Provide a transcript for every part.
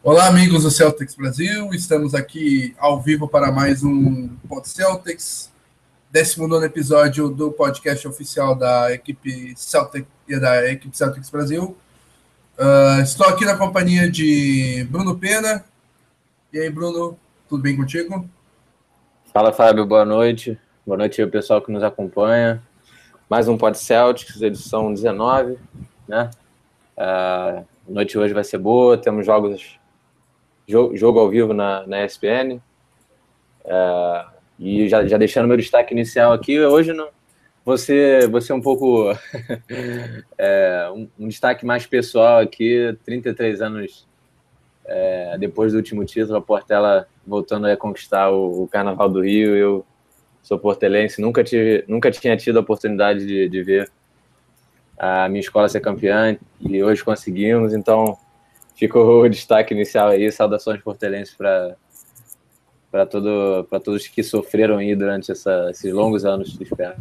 Olá, amigos do Celtics Brasil. Estamos aqui ao vivo para mais um Pod Celtics, 19 episódio do podcast oficial da equipe Celtic da equipe Celtics Brasil. Uh, estou aqui na companhia de Bruno Pena. E aí, Bruno, tudo bem contigo? Fala, Fábio. Boa noite. Boa noite ao pessoal que nos acompanha. Mais um Pod Celtics, edição 19, né? Uh, a noite hoje vai ser boa. Temos jogos jogo, jogo ao vivo na, na ESPN. É, e já, já deixando meu destaque inicial aqui, hoje não, você, você um pouco é, um, um, destaque mais pessoal aqui, 33 anos é, depois do último título, a Portela voltando a conquistar o, o, Carnaval do Rio, eu sou portelense, nunca, tive, nunca tinha tido a oportunidade de, de ver a minha escola ser campeã e hoje conseguimos, então ficou o destaque inicial aí. Saudações portelenses para para todo, todos que sofreram aí durante essa, esses longos anos de espera.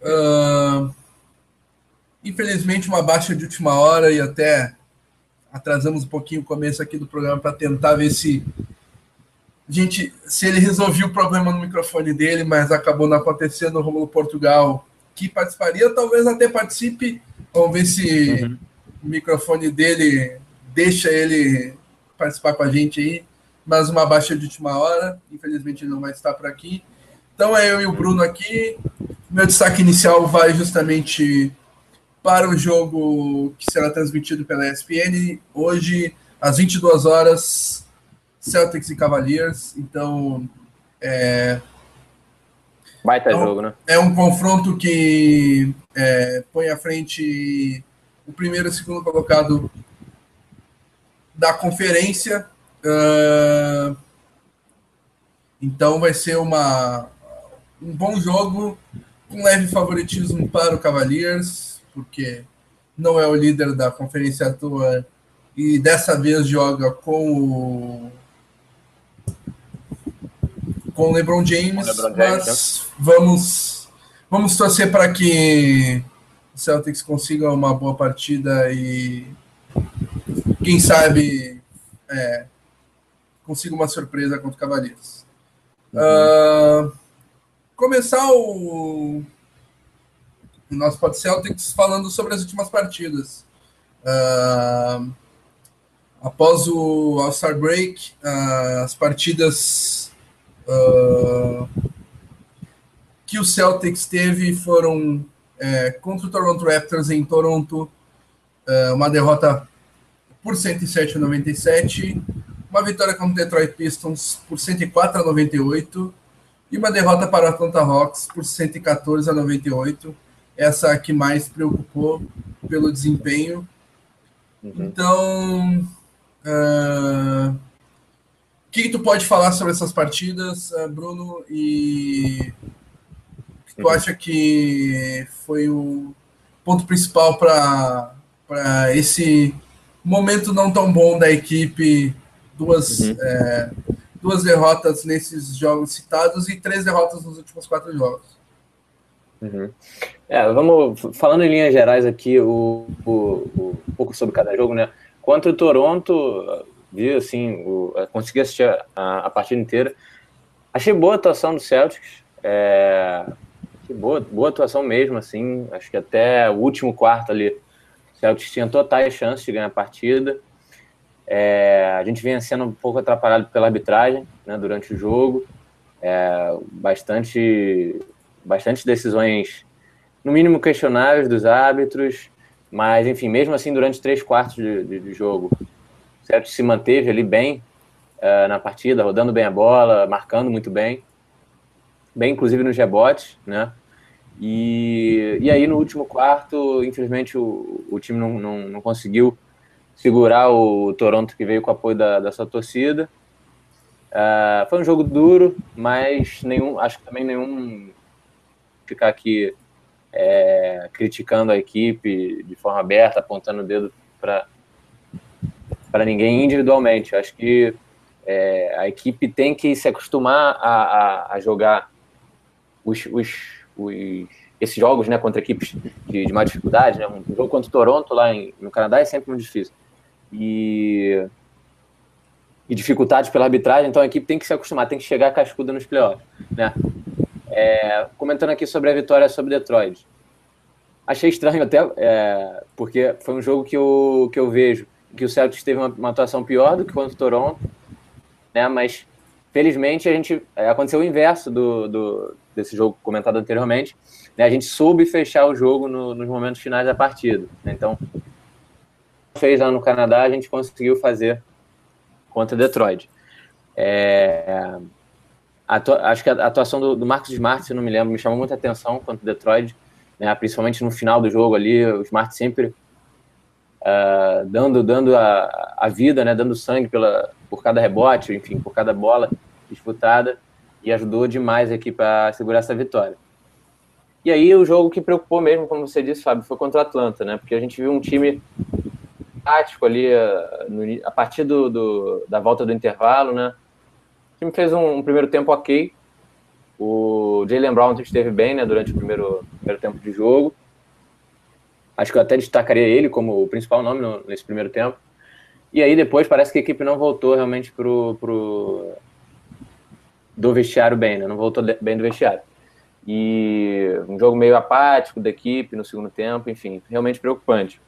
Uh, infelizmente, uma baixa de última hora e até atrasamos um pouquinho o começo aqui do programa para tentar ver se gente se ele resolveu o problema no microfone dele, mas acabou não acontecendo. O Romulo Portugal, que participaria, talvez até participe. Vamos ver se. Uhum o microfone dele deixa ele participar com a gente aí, mas uma baixa de última hora, infelizmente ele não vai estar por aqui. Então é eu e o Bruno aqui. Meu destaque inicial vai justamente para o jogo que será transmitido pela ESPN hoje às 22 horas, Celtics e Cavaliers. Então é Baita um, jogo, né? É um confronto que é, põe à frente o primeiro e o segundo colocado da conferência. Uh, então vai ser uma, um bom jogo, com leve favoritismo para o Cavaliers, porque não é o líder da conferência à toa e dessa vez joga com o com o LeBron James, LeBron James mas né? vamos vamos torcer para que o Celtics consiga uma boa partida e quem sabe é, consiga uma surpresa contra o Cavaleiros. Uhum. Uh, começar o, o nosso Pod Celtics falando sobre as últimas partidas. Uh, após o All-Star Break, uh, as partidas que o Celtics teve foram é, contra o Toronto Raptors em Toronto, é, uma derrota por 107 a 97, uma vitória contra o Detroit Pistons por 104 a 98 e uma derrota para o Atlanta Hawks por 114 a 98. Essa que mais preocupou pelo desempenho. Uhum. Então, uh, o que, tu pode falar sobre essas partidas, uh, Bruno? E tu acha que foi o ponto principal para esse momento não tão bom da equipe? Duas, uhum. é, duas derrotas nesses jogos citados e três derrotas nos últimos quatro jogos. Uhum. É, vamos falando em linhas gerais aqui o, o, o, um pouco sobre cada jogo, né? Contra o Toronto, vi assim, o, consegui assistir a, a partida inteira. Achei boa a atuação do Celtics. É, boa, boa atuação mesmo, assim. Acho que até o último quarto ali, o Celtics tinha totais chances de ganhar a partida. É, a gente vinha sendo um pouco atrapalhado pela arbitragem né, durante o jogo. É, bastante, bastante decisões, no mínimo questionáveis dos árbitros. Mas, enfim, mesmo assim, durante três quartos de, de, de jogo, o Celtics se manteve ali bem é, na partida, rodando bem a bola, marcando muito bem bem inclusive nos rebotes, né? E, e aí no último quarto, infelizmente, o, o time não, não, não conseguiu segurar o Toronto que veio com o apoio da, da sua torcida. Uh, foi um jogo duro, mas nenhum, acho que também nenhum ficar aqui é, criticando a equipe de forma aberta, apontando o dedo para para ninguém individualmente. Acho que é, a equipe tem que se acostumar a, a, a jogar os, os, os, esses jogos né, contra equipes de, de mais dificuldade. Né? Um jogo contra o Toronto lá em, no Canadá é sempre muito difícil. e, e dificuldades pela arbitragem, então a equipe tem que se acostumar, tem que chegar cascuda nos playoffs, né? É, comentando aqui sobre a vitória sobre Detroit. Achei estranho até, é, porque foi um jogo que eu, que eu vejo que o Celtics teve uma, uma atuação pior do que contra o Toronto, né? Mas felizmente a gente é, aconteceu o inverso do, do, desse jogo comentado anteriormente. Né? A gente soube fechar o jogo no, nos momentos finais da partida. Né? Então, fez lá no Canadá, a gente conseguiu fazer contra Detroit. É, acho que a atuação do, do, Marcos Smart, se não me lembro, me chamou muita atenção contra Detroit, né? principalmente no final do jogo ali, o Smart sempre uh, dando, dando a, a vida, né? dando sangue pela, por cada rebote, enfim, por cada bola disputada, e ajudou demais a equipe a segurar essa vitória. E aí o jogo que preocupou mesmo, como você disse, Fábio, foi contra o Atlanta, né? Porque a gente viu um time tático ali a, no, a partir do, do, da volta do intervalo, né? O time fez um, um primeiro tempo ok. O Jalen Brown esteve bem, né? Durante o primeiro, primeiro tempo de jogo. Acho que eu até destacaria ele como o principal nome no, nesse primeiro tempo. E aí depois parece que a equipe não voltou realmente pro, pro do vestiário bem, né? Não voltou bem do vestiário. E um jogo meio apático da equipe no segundo tempo, enfim, realmente preocupante.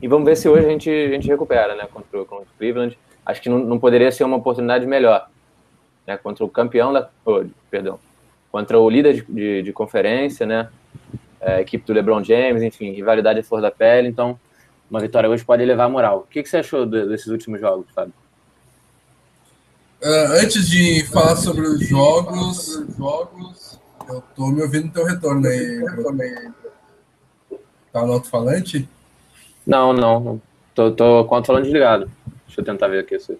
E vamos ver se hoje a gente, a gente recupera, né, contra, contra o Cleveland. Acho que não, não poderia ser uma oportunidade melhor, né, contra o campeão da, oh, perdão, contra o líder de, de, de conferência, né, é, equipe do LeBron James, enfim, rivalidade de flor da pele, então uma vitória hoje pode elevar a moral. O que, que você achou desses últimos jogos, Fábio? Uh, antes de falar sobre os jogos, jogos eu tô me ouvindo no teu retorno aí. Tá no alto-falante? Não, não. Tô, tô com o alto-falante desligado. Deixa eu tentar ver aqui. Se...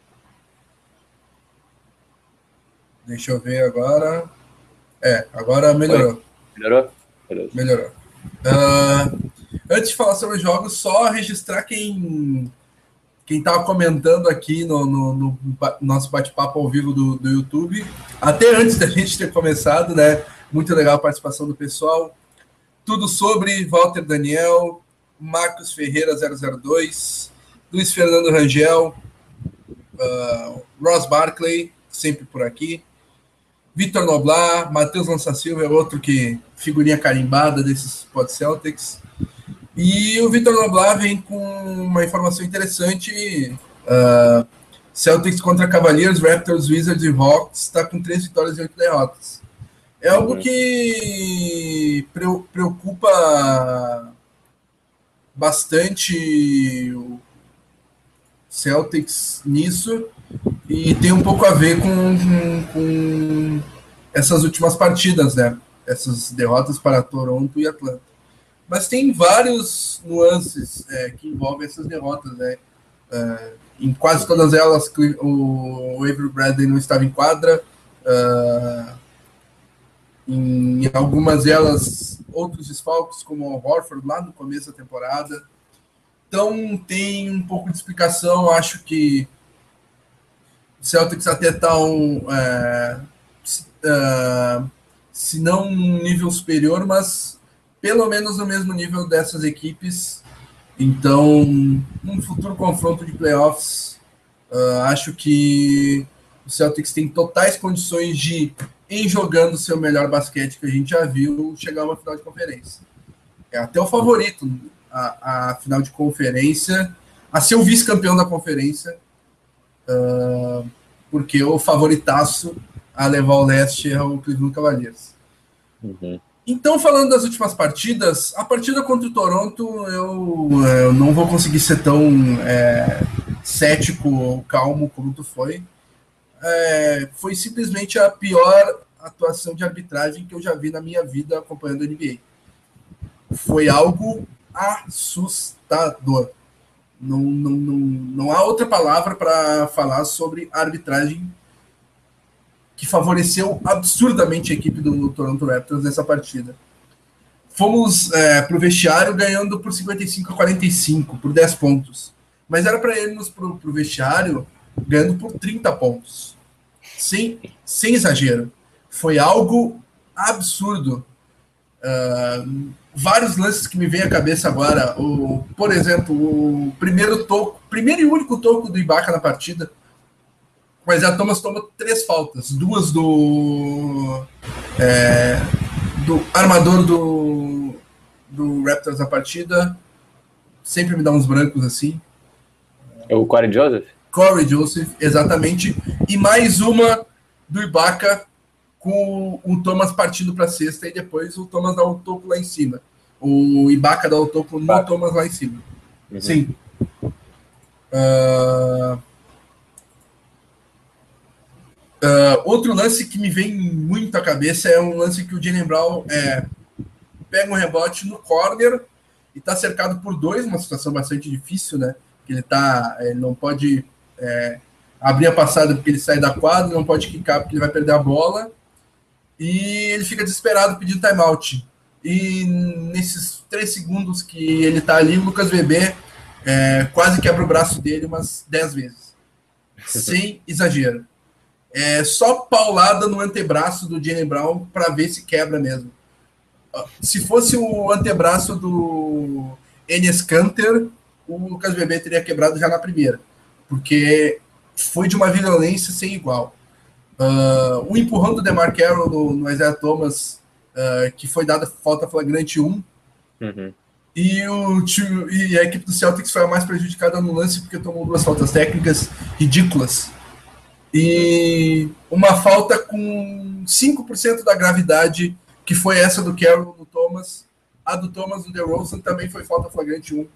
Deixa eu ver agora. É, agora melhorou. Oi? Melhorou? Beleza. Melhorou. Uh, antes de falar sobre os jogos, só registrar quem quem estava comentando aqui no, no, no nosso bate-papo ao vivo do, do YouTube, até antes da gente ter começado, né? Muito legal a participação do pessoal. Tudo sobre Walter Daniel, Marcos Ferreira 002, Luiz Fernando Rangel, uh, Ross Barclay, sempre por aqui. Vitor Noblar, Matheus Lança Silva é outro que figurinha carimbada desses Pod Celtics. E o Vitor Noblar vem com uma informação interessante. Uh, Celtics contra Cavaliers, Raptors, Wizards e Hawks está com três vitórias e oito derrotas. É algo uhum. que preocupa bastante o Celtics nisso e tem um pouco a ver com, com essas últimas partidas, né? Essas derrotas para Toronto e Atlanta. Mas tem vários nuances é, que envolvem essas derrotas, né? É, em quase todas elas, o Avery Bradley não estava em quadra. Uh, em algumas delas, outros desfalques, como o Horford lá no começo da temporada. Então, tem um pouco de explicação. Acho que o Celtics até está um, é, uh, se não um nível superior, mas pelo menos no mesmo nível dessas equipes. Então, um futuro confronto de playoffs, uh, acho que o Celtics tem totais condições de em jogando seu melhor basquete que a gente já viu chegar a uma final de conferência. É até o favorito a, a final de conferência, a ser o vice-campeão da conferência, uh, porque o favoritaço a levar o leste é o Cleveland Cavaliers. Uhum. Então, falando das últimas partidas, a partida contra o Toronto, eu, eu não vou conseguir ser tão é, cético ou calmo como tu foi é, foi simplesmente a pior atuação de arbitragem que eu já vi na minha vida acompanhando a NBA. Foi algo assustador. Não, não, não, não há outra palavra para falar sobre a arbitragem que favoreceu absurdamente a equipe do Toronto Raptors nessa partida. Fomos é, para o vestiário ganhando por 55 a 45, por 10 pontos. Mas era para irmos para o vestiário ganhando por 30 pontos. Sem, sem exagero. Foi algo absurdo. Uh, vários lances que me vem à cabeça agora. O, por exemplo, o primeiro toco primeiro e único toco do Ibaka na partida. Mas a Thomas toma três faltas, duas do é, do armador do, do Raptors na partida. Sempre me dá uns brancos assim. É o Corey Joseph? Corey Joseph, exatamente. E mais uma do Ibaka com o Thomas partindo para a sexta e depois o Thomas dá o topo lá em cima. O Ibaka dá o topo no ah. Thomas lá em cima. Uhum. Sim. Uh... Uh, outro lance que me vem muito à cabeça é um lance que o Jalen Brown é, pega um rebote no corner e está cercado por dois, uma situação bastante difícil, né? Que ele tá, ele não pode é, abrir a passada porque ele sai da quadra, não pode quicar porque ele vai perder a bola e ele fica desesperado pedindo timeout. E nesses três segundos que ele tá ali, o Lucas VB é, quase quebra o braço dele umas dez vezes. Sem exagero. É só paulada no antebraço do Jalen Brown para ver se quebra mesmo. Se fosse o antebraço do Enes Kanter, o Lucas VB teria quebrado já na primeira. Porque foi de uma violência sem igual. Uh, o empurrão do DeMar Carroll no, no Isaiah Thomas, uh, que foi dada falta flagrante 1. Uhum. E, o, e a equipe do Celtics foi a mais prejudicada no lance porque tomou duas faltas técnicas ridículas. E uma falta com 5% da gravidade, que foi essa do Carroll no Thomas. A do Thomas no DeRozan também foi falta flagrante 1.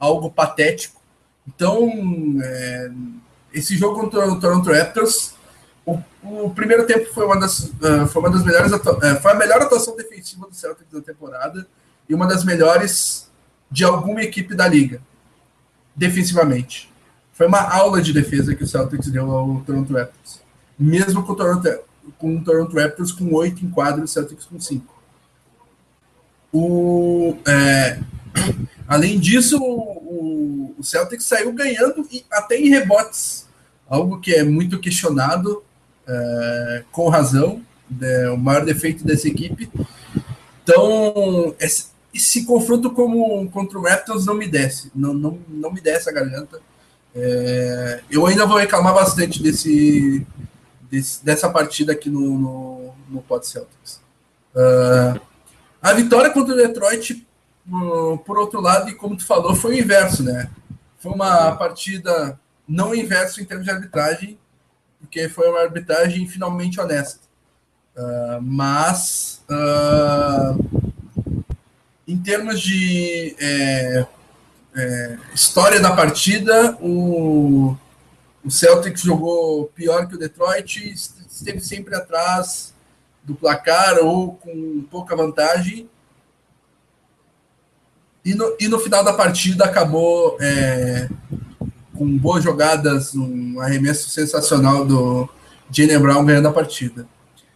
Algo patético. Então, é, esse jogo contra o Toronto Raptors o, primeiro tempo foi uma das, uh, foi uma das melhores uh, foi a melhor atuação defensiva do Celtics da temporada e uma das melhores de alguma equipe da liga defensivamente. Foi uma aula de defesa que o Celtics deu ao Toronto Raptors. Mesmo com o Toronto, com o Toronto Raptors com oito em quadro e o Celtics com cinco. O, é, além disso, o, o Celtics saiu ganhando e até em rebotes, algo que é muito questionado é, com razão, né, o maior defeito dessa equipe. Então, esse, esse confronto como, contra o Raptors não me desce, não, não, não me desce a garganta. É, eu ainda vou reclamar bastante desse, desse dessa partida aqui no, no, no Pod Celtics. Uh, a vitória contra o Detroit, por outro lado, e como tu falou, foi o inverso, né? Foi uma partida não inverso em termos de arbitragem, porque foi uma arbitragem finalmente honesta. Uh, mas, uh, em termos de é, é, história da partida, o, o Celtics jogou pior que o Detroit, esteve sempre atrás do placar ou com pouca vantagem. E no, e no final da partida acabou é, com boas jogadas, um arremesso sensacional do Jalen Brown ganhando a partida.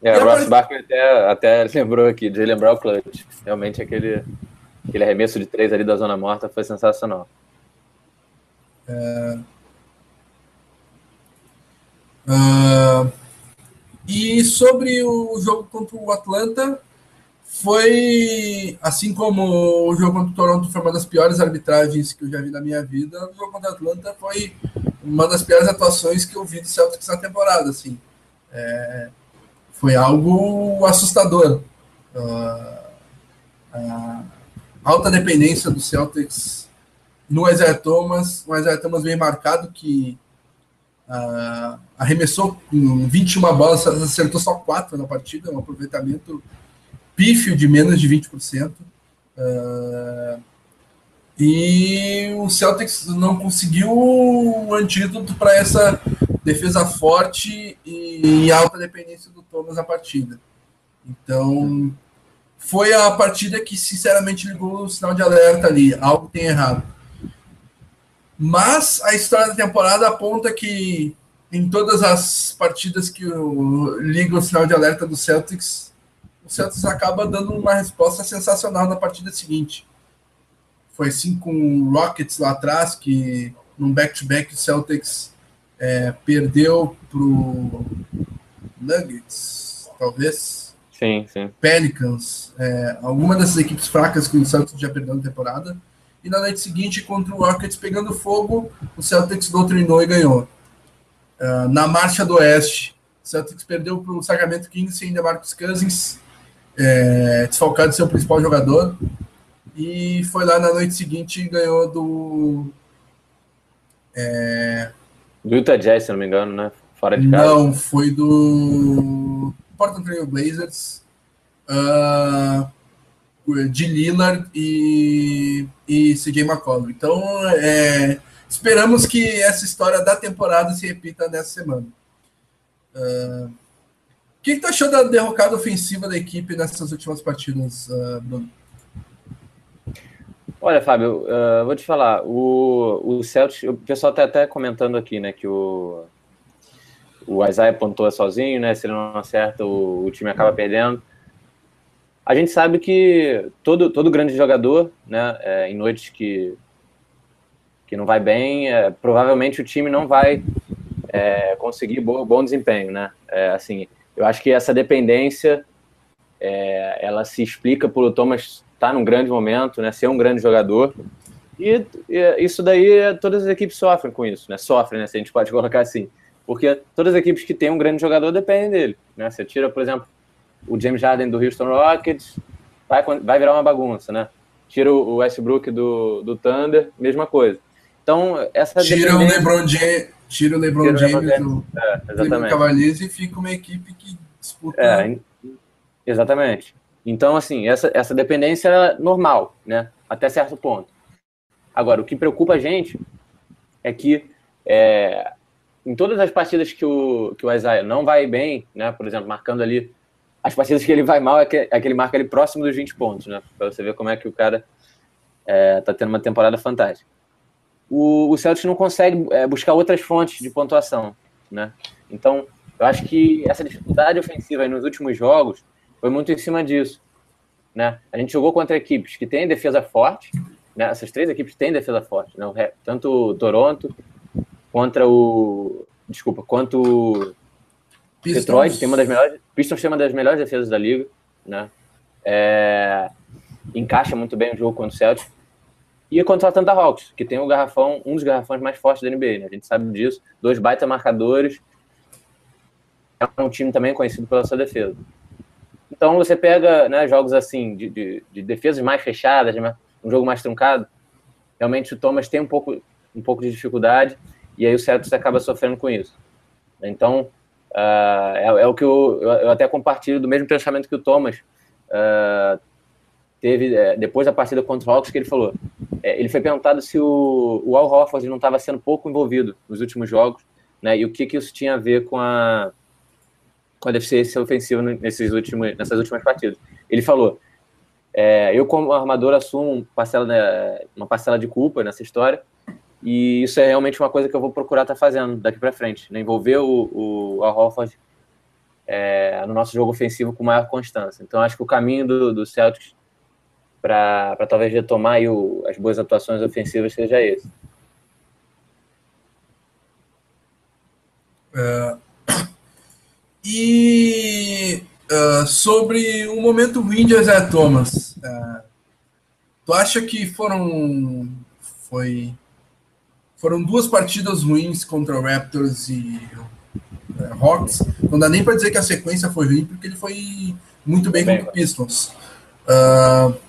É, o Ross part... até, até lembrou aqui, de lembrar o clutch. Realmente aquele, aquele arremesso de três ali da zona morta foi sensacional. É... Uh... E sobre o jogo contra o Atlanta, foi, assim como o jogo contra o Toronto foi uma das piores arbitragens que eu já vi na minha vida, o jogo contra o Atlanta foi uma das piores atuações que eu vi do Celtics na temporada, assim. É, foi algo assustador. Uh, a alta dependência do Celtics no Isaiah Thomas, o Isaiah Thomas bem marcado que uh, arremessou com 21 bolas, acertou só 4 na partida, um aproveitamento pífio de menos de 20%. Uh, ah, e o Celtics não conseguiu o antídoto para essa defesa forte e alta dependência do Thomas na partida. Então, foi a partida que, sinceramente, ligou o sinal de alerta ali. Algo tem errado. Mas a história da temporada aponta que em todas as partidas que liga o sinal de alerta do Celtics, o Celtics acaba dando uma resposta sensacional na partida seguinte. Foi assim com o Rockets lá atrás, que num back-to-back -back, o Celtics é, perdeu pro Nuggets, talvez. Sim, sim. Pelicans, é, alguma dessas equipes fracas que o Celtics já perdeu na temporada. e na noite seguinte contra o Rockets pegando fogo, o Celtics doutrinou e ganhou. Uh, na marcha do Oeste, o Celtics perdeu para o Sacramento Kings sem Marcus Cousins, é, desfalcado seu principal jogador, e foi lá na noite seguinte e ganhou do. É... Do Utah Jazz, se não me engano, né? Fora de casa. Não, foi do Portland Trail Blazers, uh, de Lillard e, e CJ McCollum. Então, é, esperamos que essa história da temporada se repita nessa semana. Uh, o que, tu achou da derrocada ofensiva da equipe nessas últimas partidas, uh, Bruno? Olha, Fábio, uh, vou te falar, o, o Celtics, o pessoal está até comentando aqui, né, que o, o Isaiah pontua sozinho, né, se ele não acerta, o, o time acaba perdendo. A gente sabe que todo, todo grande jogador, né, é, em noites que, que não vai bem, é, provavelmente o time não vai é, conseguir bom, bom desempenho, né, é, assim, eu acho que essa dependência, é, ela se explica por o Thomas tá num grande momento, né, ser um grande jogador. E, e, isso daí, todas as equipes sofrem com isso, né? Sofrem, né? Se a gente pode colocar assim. Porque todas as equipes que têm um grande jogador dependem dele, né? Você tira, por exemplo, o James Harden do Houston Rockets, vai, vai virar uma bagunça, né? Tira o Westbrook do, do Thunder, mesma coisa. Então, essa tira o LeBron James, tira o LeBron tira James do, é, Cavaliers e fica uma equipe que disputa. É, exatamente. Então, assim, essa, essa dependência é normal, né? Até certo ponto. Agora, o que preocupa a gente é que é, em todas as partidas que o, que o Isaiah não vai bem, né? Por exemplo, marcando ali. As partidas que ele vai mal é que, é que ele marca ali próximo dos 20 pontos, né? Pra você ver como é que o cara é, tá tendo uma temporada fantástica. O, o Celtics não consegue é, buscar outras fontes de pontuação, né? Então, eu acho que essa dificuldade ofensiva nos últimos jogos foi muito em cima disso. Né? A gente jogou contra equipes que têm defesa forte, né? essas três equipes têm defesa forte, né? tanto o Toronto contra o. Desculpa, quanto o Detroit tem uma das melhores. Pistons tem uma das melhores defesas da liga, né? É, encaixa muito bem o jogo contra o Celtics. E contra o Atlanta Hawks, que tem o garrafão, um dos garrafões mais fortes da NBA, né? A gente sabe disso. Dois baita marcadores. É um time também conhecido pela sua defesa. Então você pega né, jogos assim, de, de, de defesas mais fechadas, um jogo mais truncado, realmente o Thomas tem um pouco, um pouco de dificuldade e aí o Celtics acaba sofrendo com isso. Então, uh, é, é, o que eu, eu, até compartilho do mesmo pensamento que o Thomas uh, teve é, depois da partida contra o Hawks, que ele falou. É, ele foi perguntado se o, o Al Horford não estava sendo pouco envolvido nos últimos jogos, né, e o que, que isso tinha a ver com a, com a deficiência ofensiva nesses últimos, nessas últimas partidas. Ele falou: é, eu, como armador, assumo parcela, né, uma parcela de culpa nessa história, e isso é realmente uma coisa que eu vou procurar estar tá fazendo daqui para frente, né, envolver o, o Al Horford é, no nosso jogo ofensivo com maior constância. Então, acho que o caminho do, do Celtics para talvez retomar o, as boas atuações ofensivas seja esse. É, e uh, sobre o momento ruim de Isaiah Thomas, uh, tu acha que foram foi foram duas partidas ruins contra o Raptors e uh, Hawks? Não dá nem para dizer que a sequência foi ruim, porque ele foi muito bem, bem contra o Pistons. Uh,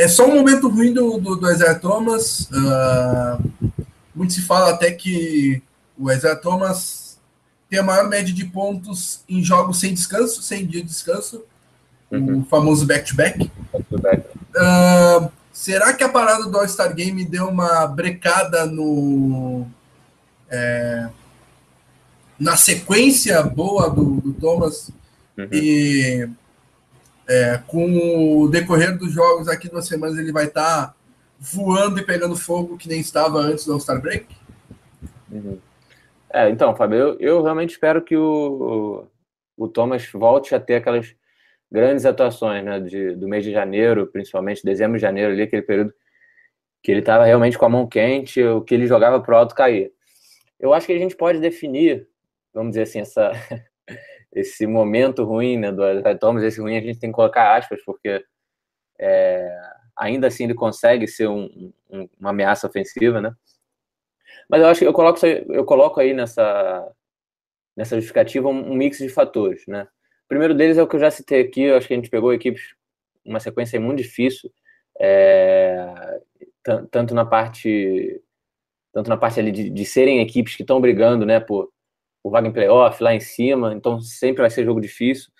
é só um momento ruim do, do, do Isaiah Thomas. Uh, muito se fala até que o Isaiah Thomas tem a maior média de pontos em jogos sem descanso, sem dia de descanso, uhum. o famoso back-to-back. -back. Uh, será que a parada do All-Star Game deu uma brecada no. É, na sequência boa do, do Thomas uhum. e é, com o decorrer dos jogos aqui duas semanas ele vai estar tá voando e pegando fogo que nem estava antes do All-Star Break? Uhum. É, então, Fábio, eu, eu realmente espero que o, o, Thomas volte a ter aquelas grandes atuações, né, de, do mês de janeiro, principalmente dezembro e janeiro, ali, aquele período que ele estava realmente com a mão quente, o que ele jogava pro alto cair. Eu acho que a gente pode definir, vamos dizer assim, essa, esse momento ruim né, do Thomas, esse ruim a gente tem que colocar aspas, porque é, ainda assim ele consegue ser um, um, uma ameaça ofensiva, né? Mas eu acho que eu coloco, eu coloco aí nessa, nessa justificativa um, um mix de fatores, né? O primeiro deles é o que eu já citei aqui, eu acho que a gente pegou equipes, uma sequência muito difícil, é, tanto na parte tanto na parte ali de, de serem equipes que estão brigando, né, por, por vaga em playoff lá em cima, então sempre vai ser jogo difícil.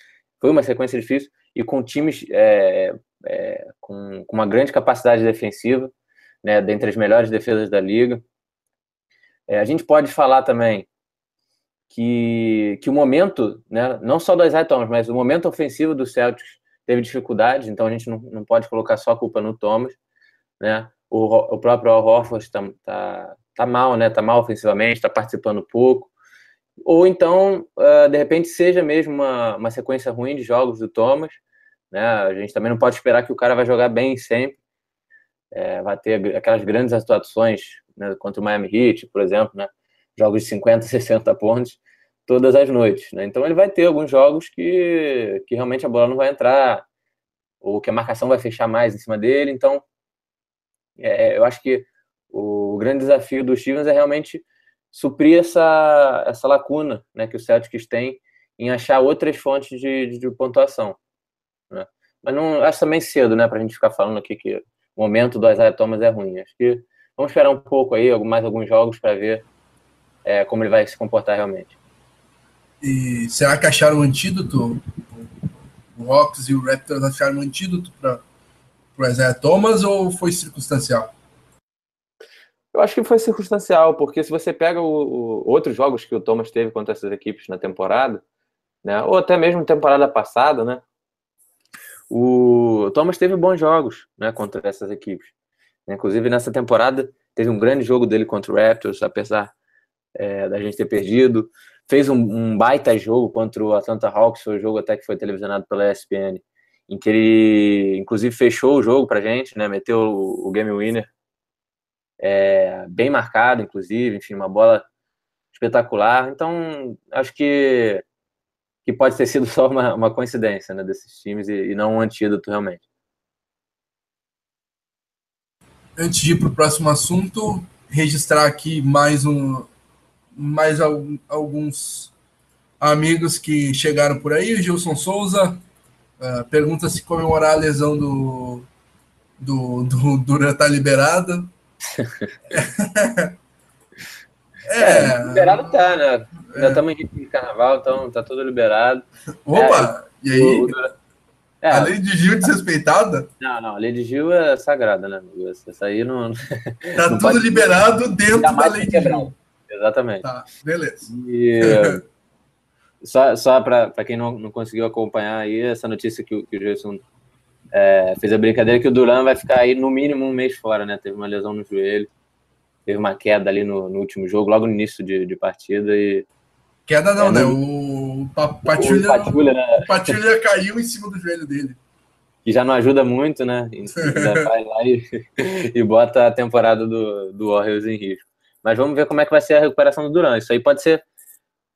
Foi uma sequência difícil e com times é, é, com, com, uma grande capacidade defensiva, né, dentre as melhores defesas da liga. É, a gente pode falar também que, que o momento, né, não só do Isaiah Thomas, mas o momento ofensivo do Celtics teve dificuldades, então a gente não, não pode colocar só a culpa no Thomas, né? O, o próprio Al Horford está tá, tá mal, né? Tá mal ofensivamente, está participando pouco. Ou então, uh, de repente, seja mesmo uma, uma sequência ruim de jogos do Thomas, né? A gente também não pode esperar que o cara vai jogar bem sempre. É, vai ter aquelas grandes atuações né, contra o Miami Heat, por exemplo, né? Jogos de 50, 60 pontos todas as noites, né? Então ele vai ter alguns jogos que, que realmente a bola não vai entrar, ou que a marcação vai fechar mais em cima dele. Então, é, eu acho que o grande desafio do Stevens é realmente suprir essa, essa lacuna né, que o Celtics tem em achar outras fontes de, de pontuação. Né? Mas não acho também cedo, né, para a gente ficar falando aqui que o momento do Isaiah Thomas é ruim. Acho que vamos esperar um pouco aí, mais alguns jogos para ver é, como ele vai se comportar realmente. E será que acharam um antídoto? O Hawks e o Raptors acharam um antídoto para o Isaiah Thomas ou foi circunstancial? Eu acho que foi circunstancial, porque se você pega o, o, outros jogos que o Thomas teve contra essas equipes na temporada, né, ou até mesmo temporada passada, né, o Thomas teve bons jogos né, contra essas equipes. Inclusive, nessa temporada, teve um grande jogo dele contra o Raptors, apesar é, da gente ter perdido. Fez um, um, baita jogo contra o Atlanta Hawks, foi um jogo até que foi televisionado pela ESPN, em que ele, inclusive, fechou o jogo pra gente, né, meteu o, o game winner é, bem marcado, inclusive, enfim, uma bola espetacular. Então, acho que, que pode ter sido só uma, uma coincidência né, desses times e, e não um antídoto realmente. Antes de ir para o próximo assunto, registrar aqui mais um mais alguns amigos que chegaram por aí. O Gilson Souza uh, pergunta se comemorar a lesão do, do, do Duran está liberada. é, é, liberado tá, né? Já estamos é. em carnaval, então tá tudo liberado. Opa! É, e aí? O, é, a lei de Gil é desrespeitada? Não, não, a lei de Gil é sagrada, né? Essa aí não. Tá não tudo liberado dentro da lei de Gil. Exatamente. Tá, beleza. E, só só para quem não, não conseguiu acompanhar aí, essa notícia que, que o Jason é, fez a brincadeira que o Duran vai ficar aí no mínimo um mês fora, né? Teve uma lesão no joelho, teve uma queda ali no, no último jogo, logo no início de, de partida e. Queda não, é, né? O o Patrulha, né? Patrulha caiu em cima do joelho dele. Que já não ajuda muito, né? Vai lá e, e bota a temporada do, do Warriors em risco. Mas vamos ver como é que vai ser a recuperação do Duran. Isso aí pode ser,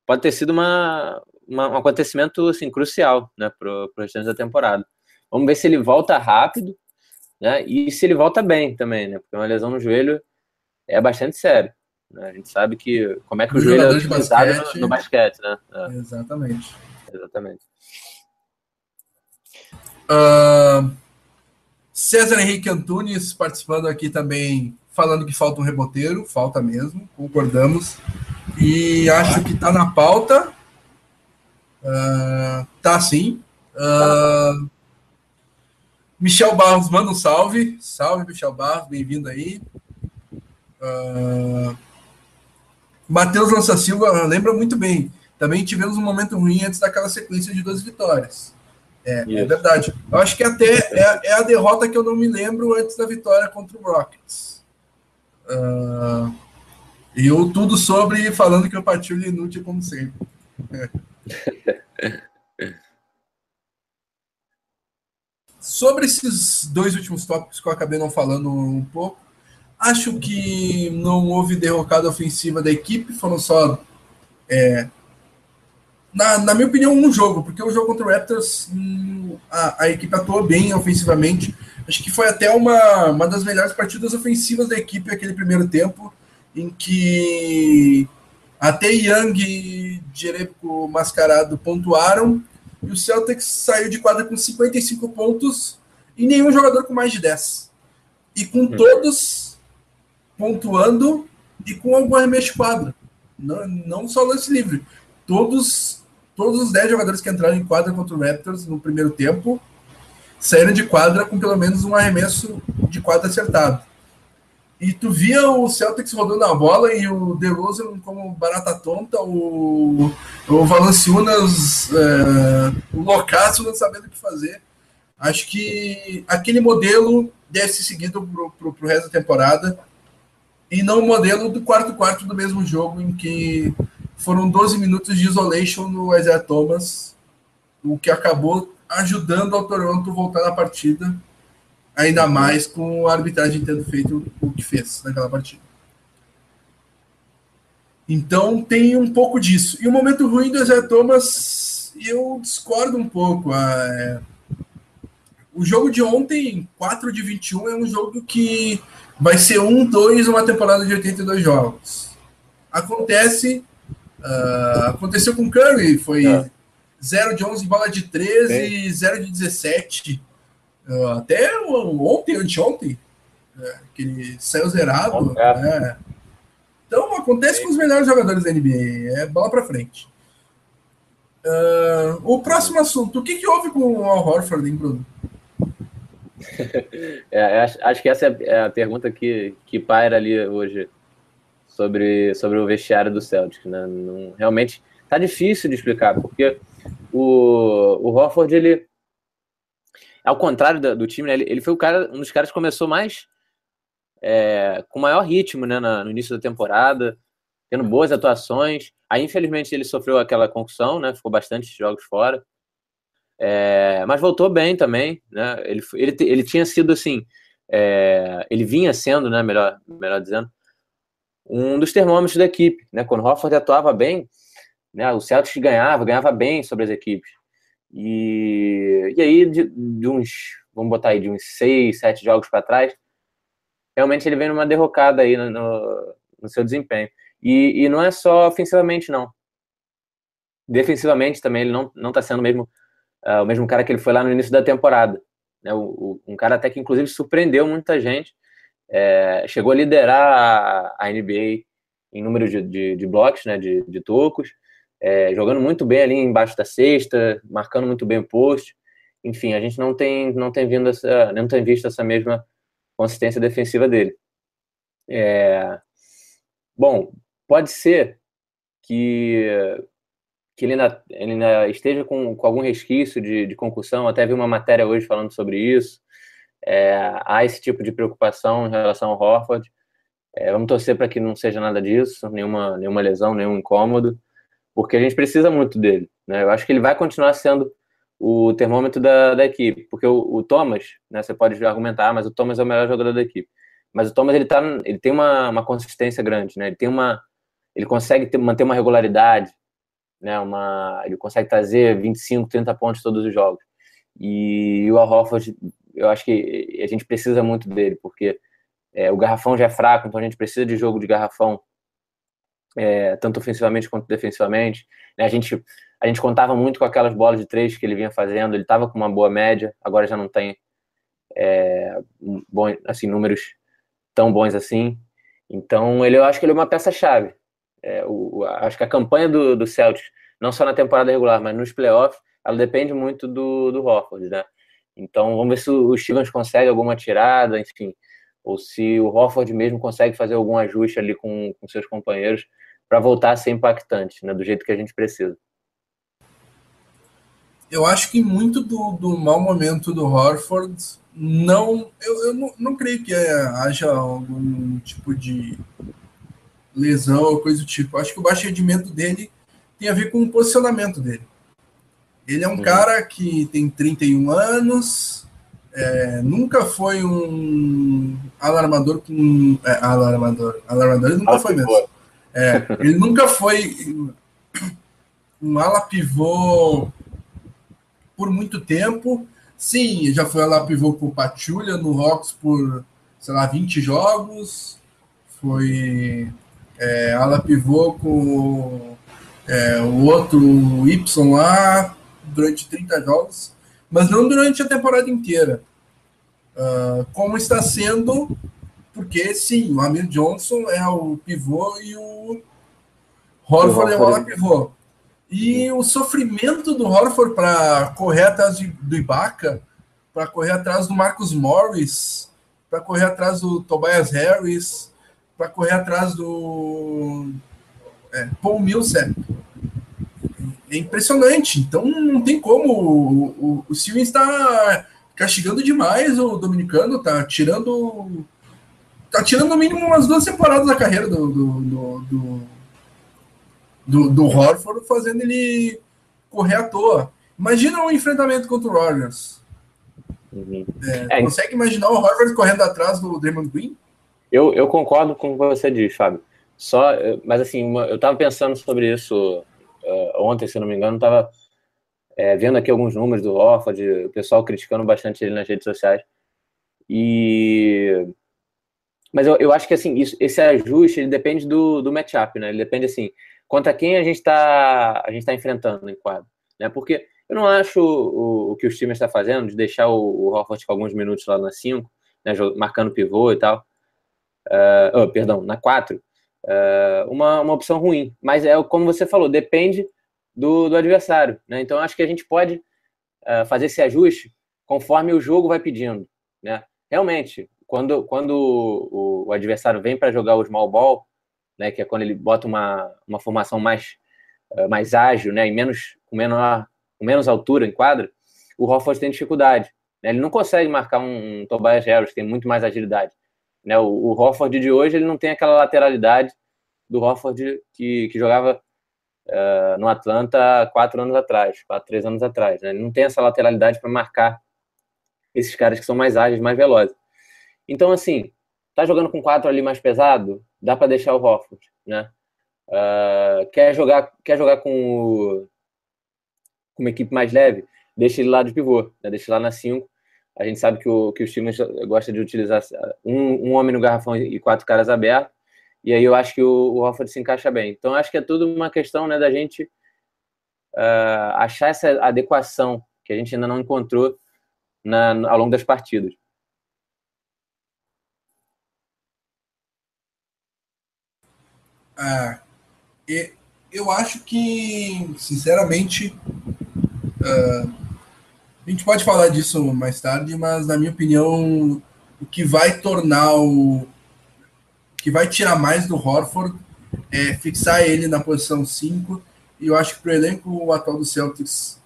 pode ter sido uma, uma um acontecimento assim, crucial né, para o restante da temporada. Vamos ver se ele volta rápido, né? E se ele volta bem também, né? Porque uma lesão no joelho é bastante sério. Né? A gente sabe que como é que o, o joelho é utilizado basquete, no, no, basquete, né? É. Exatamente. Exatamente. Uh, César Henrique Antunes participando aqui também, falando que falta um reboteiro, falta mesmo, concordamos. E acho que está na pauta. Uh, tá sim. Uh, Michel Barros manda um salve. Salve, Michel Barros, bem-vindo aí. Uh, Matheus Lança Silva lembra muito bem. Também tivemos um momento ruim antes daquela sequência de duas vitórias. É, é verdade. Eu acho que até é, é, a derrota que eu não me lembro antes da vitória contra o Rockets. Uh, e eu tudo sobre falando que eu partiu inútil como sempre. Sobre esses dois últimos tópicos que eu acabei não falando um pouco, acho que não houve derrocada ofensiva da equipe, foram só, é, na, na, minha opinião, um jogo, porque o jogo contra o Raptors, hum, a, a, equipe atuou bem ofensivamente, Acho que foi até uma, uma das melhores partidas ofensivas da equipe aquele primeiro tempo, em que até Young e Jerebko Mascarado pontuaram, e o Celtics saiu de quadra com 55 pontos e nenhum jogador com mais de 10. E com uhum. todos pontuando e com algum arremesso de quadra. Não, não só lance livre. Todos, todos os 10 jogadores que entraram em quadra contra o Raptors no primeiro tempo saíram de quadra com pelo menos um arremesso de quadra acertado. E tu via o Celtics rodando a bola e o DeRozan como barata tonta, o, o Valanciunas, é, o não sabendo o que fazer. Acho que aquele modelo deve ser seguido para o resto da temporada e não o modelo do quarto quarto do mesmo jogo, em que foram 12 minutos de isolation no Isaiah Thomas, o que acabou ajudando ao Toronto voltar na partida, ainda mais com a arbitragem tendo feito o que fez naquela partida. Então tem um pouco disso. E o momento ruim do Isaiah Thomas, eu discordo um pouco. É... O jogo de ontem, 4 de 21, é um jogo que vai ser um, dois, uma temporada de 82 jogos. Acontece, uh, aconteceu com o Curry, foi é. 0 de 11 bola de 13, 0 de 17. Ah, até ontem, anteontem, é, que ele saiu zerado. É. Então acontece com os melhores jogadores da NBA, é bola para frente. Uh, o próximo assunto, o que, que houve com o Al Horford, hein, Bruno? É, acho, acho, que essa é a pergunta que, que paira ali hoje sobre, sobre o vestiário do Celtic. Né? Não, realmente tá difícil de explicar, porque o, o Hofford, ele, ao contrário do, do time, né, ele, ele foi o cara, um dos caras que começou mais é, com maior ritmo né, no início da temporada, tendo boas atuações. Aí, infelizmente, ele sofreu aquela concussão, né? Ficou bastante jogos fora. É, mas voltou bem também, né? Ele, ele, ele tinha sido assim, é, ele vinha sendo, né? Melhor, melhor dizendo, um dos termômetros da equipe, né? Quando o Hofford atuava bem, né? O Celtics ganhava, ganhava bem sobre as equipes. E, e aí, de, de uns, vamos botar aí, de uns seis, sete jogos para trás, realmente ele vem numa derrocada aí no, no, seu desempenho. E, e, não é só ofensivamente, não. Defensivamente também ele não, não tá sendo mesmo uh, o mesmo cara que ele foi lá no início da temporada. Né? O, o, um cara até que, inclusive, surpreendeu muita gente. É, chegou a liderar a, a, NBA em número de, de, de blocos, né? de, de tocos, é, jogando muito bem ali embaixo da cesta, marcando muito bem o post. Enfim, a gente não tem, não tem, vindo essa, não tem visto essa mesma consistência defensiva dele. É, bom, pode ser que que ele ainda, ele ainda esteja com, com algum resquício de, de concussão. Até vi uma matéria hoje falando sobre isso. É, há esse tipo de preocupação em relação ao Horford. É, vamos torcer para que não seja nada disso, nenhuma, nenhuma lesão, nenhum incômodo, porque a gente precisa muito dele. Né? Eu acho que ele vai continuar sendo o termômetro da, da equipe, porque o, o Thomas, né, você pode argumentar, mas o Thomas é o melhor jogador da equipe. Mas o Thomas ele, tá, ele tem uma, uma consistência grande, né? ele tem uma, ele consegue ter, manter uma regularidade, né? Uma, ele consegue trazer 25, 30 pontos todos os jogos. E o Al Horford, eu acho que a gente precisa muito dele, porque é, o garrafão já é fraco, então a gente precisa de jogo de garrafão, é, tanto ofensivamente quanto defensivamente. Né? A, gente, a gente contava muito com aquelas bolas de três que ele vinha fazendo, ele estava com uma boa média, agora já não tem é, bom, assim, números tão bons assim. Então, ele, eu acho que ele é uma peça-chave. É, acho que a campanha do, do Celtics, não só na temporada regular, mas nos playoffs, ela depende muito do, do Horford, né? Então vamos ver se o Stevens consegue alguma tirada, enfim, ou se o Horford mesmo consegue fazer algum ajuste ali com, com seus companheiros para voltar a ser impactante, né? Do jeito que a gente precisa. Eu acho que muito do, do mau momento do Horford não. Eu, eu não, não creio que haja algum tipo de lesão ou coisa do tipo. Acho que o baixo rendimento dele tem a ver com o posicionamento dele. Ele é um uhum. cara que tem 31 anos, é, nunca foi um alarmador com. É, alarmador. Alarmador ele nunca foi mesmo. É, ele nunca foi um ala pivô por muito tempo. Sim, já foi lá pivô com o no Rocks por, sei lá, 20 jogos. Foi é, ala pivô com é, o outro Y lá durante 30 jogos, mas não durante a temporada inteira. Uh, como está sendo, porque sim, o Amir Johnson é o pivô e o Horford é o ala pivô. E o sofrimento do Horford para correr atrás de, do Ibaka, para correr atrás do Marcus Morris, para correr atrás do Tobias Harris, para correr atrás do é, Paul Millsap. É impressionante. Então não tem como. O, o, o Silvio está castigando demais o dominicano, tá tirando. Tá tirando no mínimo umas duas temporadas da carreira do, do, do, do, do, do Horford, fazendo ele correr à toa. Imagina um enfrentamento contra o Rogers. Uhum. É, é, consegue imaginar o Horford correndo atrás do Draymond Green? Eu, eu concordo com o que você diz, Fábio. Só, mas assim, uma, eu estava pensando sobre isso uh, ontem, se não me engano, estava é, vendo aqui alguns números do Horford, o pessoal criticando bastante ele nas redes sociais. E mas eu, eu acho que assim, isso, esse ajuste ele depende do, do matchup, né? Ele depende assim, contra quem a gente está a gente tá enfrentando em quadro, né? Porque eu não acho o, o que os times estão tá fazendo de deixar o, o Horford com alguns minutos lá na 5, né, marcando pivô e tal uh, oh, perdão, na 4, uh, ah, uma, uma opção ruim. Mas é como você falou, depende do, do adversário. Né? Então acho que a gente pode uh, fazer esse ajuste conforme o jogo vai pedindo. Né? Realmente, quando, quando o, o adversário vem para jogar o small ball, né, que é quando ele bota uma, uma formação mais, uh, mais ágil né, e menos, com, menor, com menos altura em quadra, o Hofford tem dificuldade. Né? Ele não consegue marcar um, um Tobias Harris, que tem muito mais agilidade. Né? O, o Hofford de hoje ele não tem aquela lateralidade do Hofford que, que jogava uh, no Atlanta quatro anos atrás, quatro, três anos atrás. Né? Ele não tem essa lateralidade para marcar esses caras que são mais ágeis, mais velozes. Então, assim, tá jogando com quatro ali mais pesado, dá para deixar o Hofford, né? Uh, quer jogar quer jogar com, o, com uma equipe mais leve, deixa ele lá de pivô, né? deixa ele lá na 5 a gente sabe que, o, que os times gostam de utilizar um, um homem no garrafão e quatro caras abertos. E aí eu acho que o, o se encaixa bem. Então acho que é tudo uma questão né, da gente uh, achar essa adequação que a gente ainda não encontrou na, ao longo das partidas. Ah, eu acho que, sinceramente, uh, a gente pode falar disso mais tarde, mas na minha opinião, o que vai tornar o. que vai tirar mais do Horford é fixar ele na posição 5. E eu acho que para o elenco atual do Celtics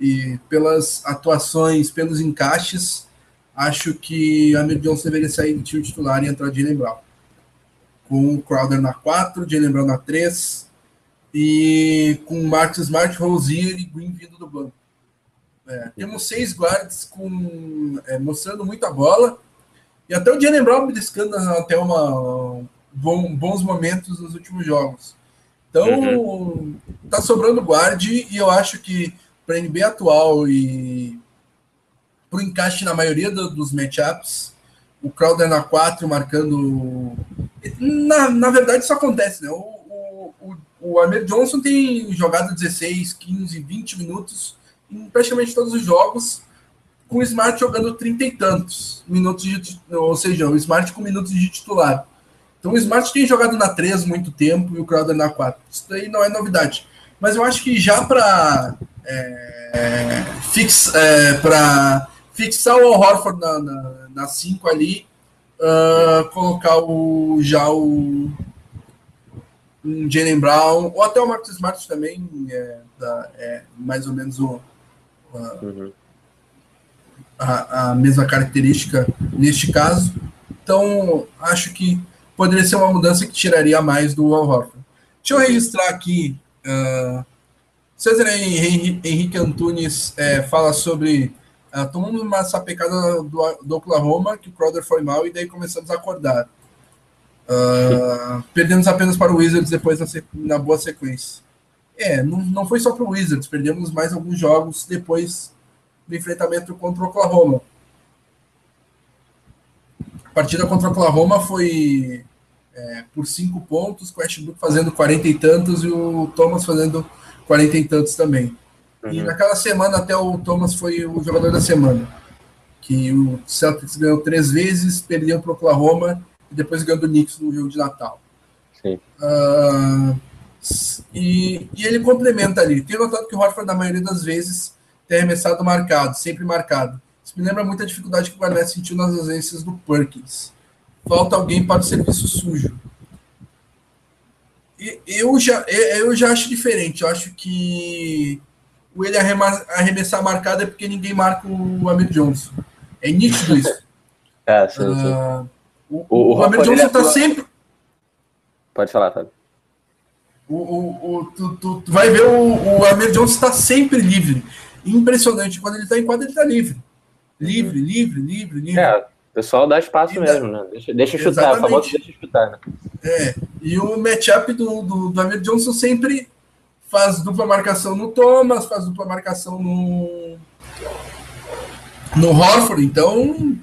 e pelas atuações, pelos encaixes, acho que a Amir Johnson deveria sair do time titular e entrar de Brown. Com o Crowder na 4, Jalen Brown na 3 e com Marcus Smart, Rosier e Green vindo do banco. É, temos seis guardas com, é, mostrando muita bola. E até o Jalen Brown beliscando até uma, bom, bons momentos nos últimos jogos. Então, uhum. tá sobrando guarde e eu acho que para a NBA atual e para o encaixe na maioria do, dos matchups, o Crowder na 4 marcando. Na, na verdade, isso acontece, né? O, o, o Amir Johnson tem jogado 16, 15, 20 minutos em praticamente todos os jogos, com o Smart jogando trinta e tantos minutos, de, ou seja, o Smart com minutos de titular. Então o Smart tem jogado na 3 muito tempo e o Crowder na 4. Isso daí não é novidade. Mas eu acho que já para é, fix, é, fixar o Horford na, na, na 5 ali, uh, colocar o, já o um Jalen Brown, ou até o Marcus Smart também, é, da, é mais ou menos o, uhum. a, a, mesma característica neste caso. Então, acho que poderia ser uma mudança que tiraria mais do Al Horford. Deixa eu registrar aqui. Uh, César Henrique Antunes é, fala sobre. Uh, tomamos uma sapecada do, do Oklahoma, que o Crowder foi mal, e daí começamos a acordar. Uh, perdemos apenas para o Wizards depois na, na boa sequência. É, não, não foi só para o Wizards, perdemos mais alguns jogos depois do enfrentamento contra o Oklahoma. A partida contra o Oklahoma foi é, por cinco pontos, com o Westbrook fazendo quarenta e tantos e o Thomas fazendo quarenta e tantos também. Uhum. E naquela semana até o Thomas foi o jogador da semana. Que o Celtics ganhou três vezes, perdeu para o Oklahoma e depois ganhou do Knicks no jogo de Natal. Sim. Uh, e, e, ele complementa ali. Tenho notado que o Horford, na maioria das vezes, tem arremessado marcado, sempre marcado. Isso me lembra muito a dificuldade que o Garnett sentiu nas ausências do Perkins. Falta alguém para o serviço sujo. E, eu, já, eu já acho diferente. Eu acho que o ele arremessar marcado é porque ninguém marca o Amir Johnson. É nítido isso. é, sim, sim. Uh, o, o, o Amir Johnson está sempre. Pode falar, Fábio. O, o, o, tu, tu, tu, vai ver o, o Amir Johnson está sempre livre. Impressionante. Quando ele está em quadra, ele está livre. Livre, uhum. livre, livre, livre. É, o pessoal dá espaço e mesmo, da... né? Deixa, deixa chutar, famoso deixa chutar, né? É, e o matchup do, do, do Amir Johnson sempre faz dupla marcação no Thomas, faz dupla marcação no, no Horford. Então,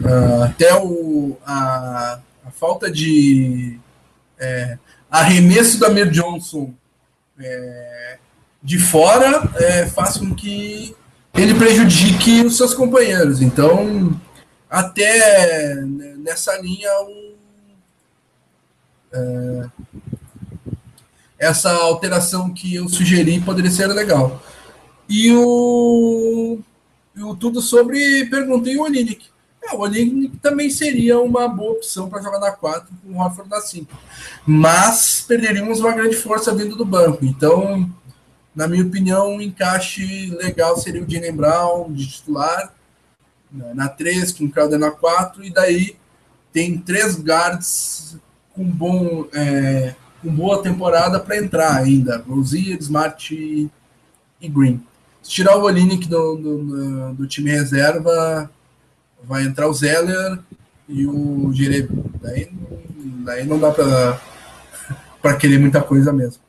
uh, até o, a, a falta de é, arremesso da Amir Johnson é, de fora é, faz com que ele prejudique os seus companheiros. Então, até nessa linha, um, é, essa alteração que eu sugeri poderia ser legal. E o, o tudo sobre perguntei o Olinick. É, o Olinick também seria uma boa opção para jogar na 4 com o Rafa na 5. Mas perderíamos uma grande força vindo do banco. Então, na minha opinião, um encaixe legal seria o Jalen Brown de titular né, na 3, com o Crowder na 4, e daí tem três guards com bom é, com boa temporada para entrar ainda. Rozier, Smart e, e Green. Se tirar o Olinick do, do, do, time reserva, vai entrar o Zeller e o Jeremy. Daí, daí não dá para querer muita coisa mesmo.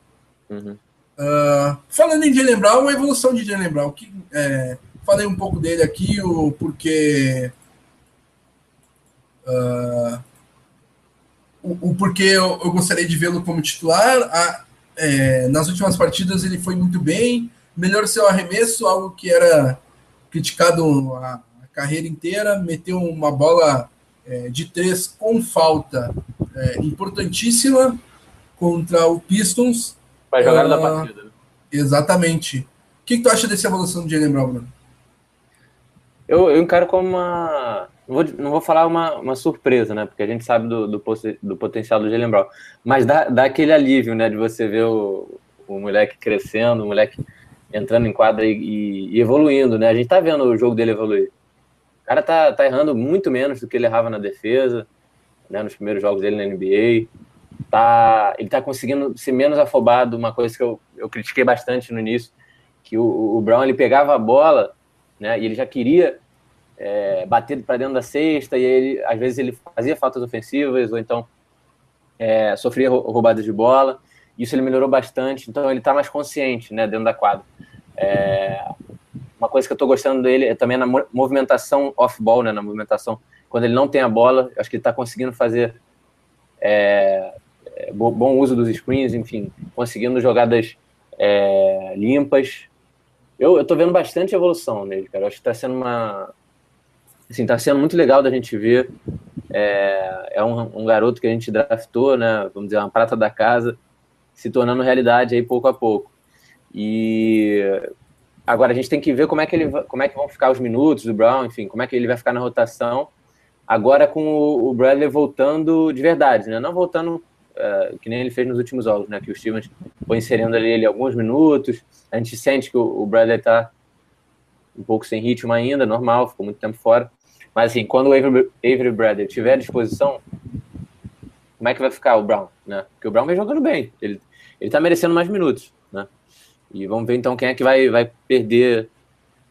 Uhum. Uh, falando em Jalen Brown, a evolução de Jalen Brown, que, é, falei um pouco dele aqui, o porque uh, o, o porquê eu, eu, gostaria de vê-lo como titular. A, é, nas últimas partidas ele foi muito bem, melhor seu arremesso, algo que era criticado a, a carreira inteira, meteu uma bola é, de três com falta é, importantíssima contra o Pistons. Vai jogar uh, na partida. Né? Exatamente. O que, que, tu acha dessa evolução do Jalen Brown, Bruno? Eu, eu encaro como uma não vou, não vou falar uma, uma surpresa, né? Porque a gente sabe do, do, do potencial do Jalen Brown. Mas dá, dá aquele alívio, né? De você ver o, o moleque crescendo, o moleque entrando em quadra e, e, e, evoluindo, né? A gente tá vendo o jogo dele evoluir. O cara tá, tá errando muito menos do que ele errava na defesa, né? Nos primeiros jogos dele na NBA. Tá, ele tá conseguindo ser menos afobado, uma coisa que eu, eu critiquei bastante no início, que o, o Brown ele pegava a bola, né? E ele já queria é, bater para dentro da cesta, e ele, às vezes ele fazia faltas ofensivas, ou então é, sofria roubadas de bola. Isso ele melhorou bastante, então ele está mais consciente né, dentro da quadra. É, uma coisa que eu estou gostando dele é também na movimentação off-ball, né, na movimentação, quando ele não tem a bola, acho que ele está conseguindo fazer é, é bom uso dos screens, enfim, conseguindo jogadas é, limpas. Eu, estou vendo bastante evolução nele, cara. Acho que está sendo uma, assim, tá sendo muito legal da gente ver. É, é um, um, garoto que a gente draftou, né? Vamos dizer, uma prata da casa, se tornando realidade aí pouco a pouco. E agora a gente tem que ver como é que ele como é que vão ficar os minutos do Brown, enfim, como é que ele vai ficar na rotação. Agora com o, Bradley voltando de verdade, né? Não voltando uh, que nem ele fez nos últimos jogos, né? Que o Stevens foi inserindo ali ele alguns minutos. A gente sente que o, o Bradley tá um pouco sem ritmo ainda, normal, ficou muito tempo fora. Mas assim, quando o Avery, Avery Bradley tiver à disposição, como é que vai ficar o Brown, né? Porque o Brown vem jogando bem, ele, ele tá merecendo mais minutos, né? E vamos ver então quem é que vai, vai perder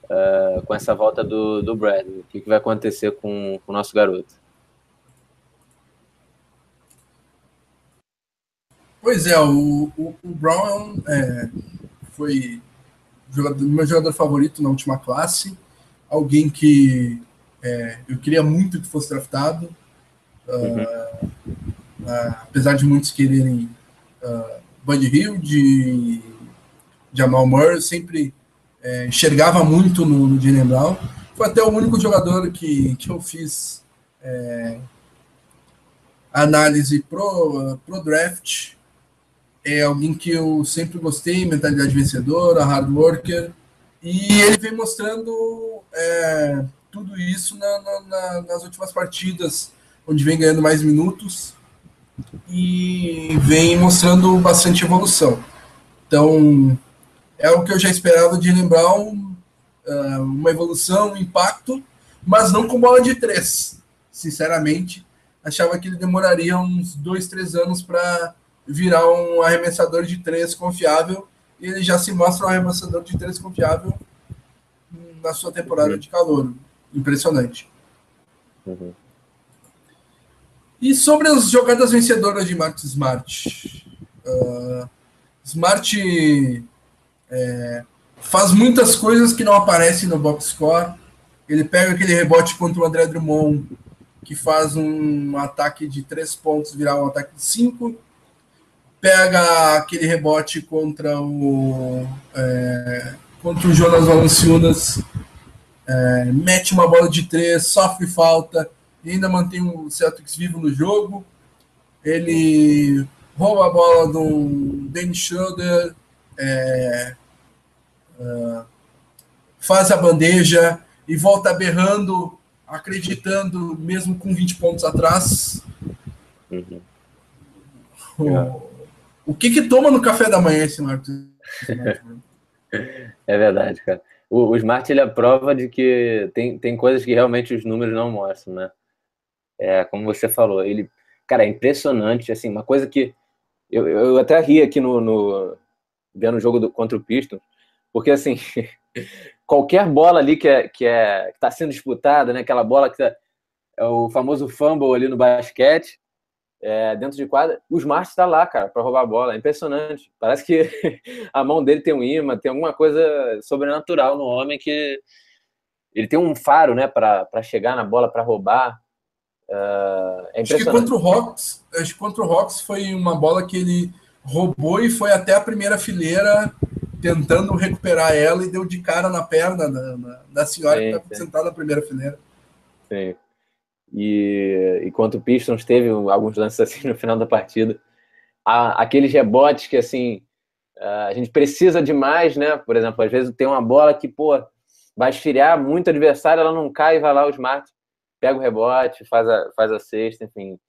uh, com essa volta do, do Bradley. O que, que vai acontecer com, com o nosso garoto. Pois é, o, o, o Brown é, foi jogador, meu jogador favorito na última classe. alguém que é, eu queria muito que fosse draftado, uhum. uh, apesar de muitos quererem uh, Buddy Hill, de Jamal Murray, sempre é, enxergava muito no, no Jalen Brown. Foi até o único jogador que, que eu fiz é, análise pro, pro draft. É alguém que eu sempre gostei, mentalidade vencedora, hard worker. E ele vem mostrando é, tudo isso na, na, na, nas últimas partidas, onde vem ganhando mais minutos e vem mostrando bastante evolução. Então, é o que eu já esperava de lembrar um, uh, uma evolução, um impacto, mas não com bola de três. Sinceramente, achava que ele demoraria uns dois, três anos para virar um arremessador de três confiável, e ele já se mostra um arremessador de três confiável na sua temporada uhum. de calor. Impressionante. Uhum. E sobre as jogadas vencedoras de Marcos Smart. Uh, Smart é, faz muitas coisas que não aparecem no box score. Ele pega aquele rebote contra o André Drummond, que faz um ataque de três pontos virar um ataque de cinco. Pega aquele rebote contra o é, contra o Jonas Valanciunas, é, mete uma bola de três, sofre falta ainda mantém o Celtics vivo no jogo. Ele rouba a bola do Dennis Schroeder, é, é, faz a bandeja e volta berrando, acreditando, mesmo com 20 pontos atrás. Uhum. O, o que que toma no café da manhã esse Marcos? É verdade, cara. O, o Smart ele é a prova de que tem, tem coisas que realmente os números não mostram, né? É, como você falou, ele, cara, é impressionante, assim, uma coisa que eu, eu até ri aqui no, no vendo o jogo do, contra o Pistons, porque assim, qualquer bola ali que é que é que tá sendo disputada, né, aquela bola que tá, é o famoso fumble ali no basquete, é, dentro de quadra, o Smart está lá, cara, para roubar a bola. É impressionante. Parece que a mão dele tem um imã, tem alguma coisa sobrenatural no homem que ele tem um faro, né, para chegar na bola, para roubar. Uh, é acho que contra o Hawks, acho que contra o Hawks foi uma bola que ele roubou e foi até a primeira fileira tentando recuperar ela e deu de cara na perna da, da, senhora sim, que estava sentada na primeira fileira. Sim. E enquanto o Pistons teve alguns lances assim no final da partida, há aqueles rebotes que assim a gente precisa demais, né? Por exemplo, às vezes tem uma bola que pô vai esfriar muito adversário, ela não cai vai lá o Smart pega o rebote, faz a, faz a cesta, enfim.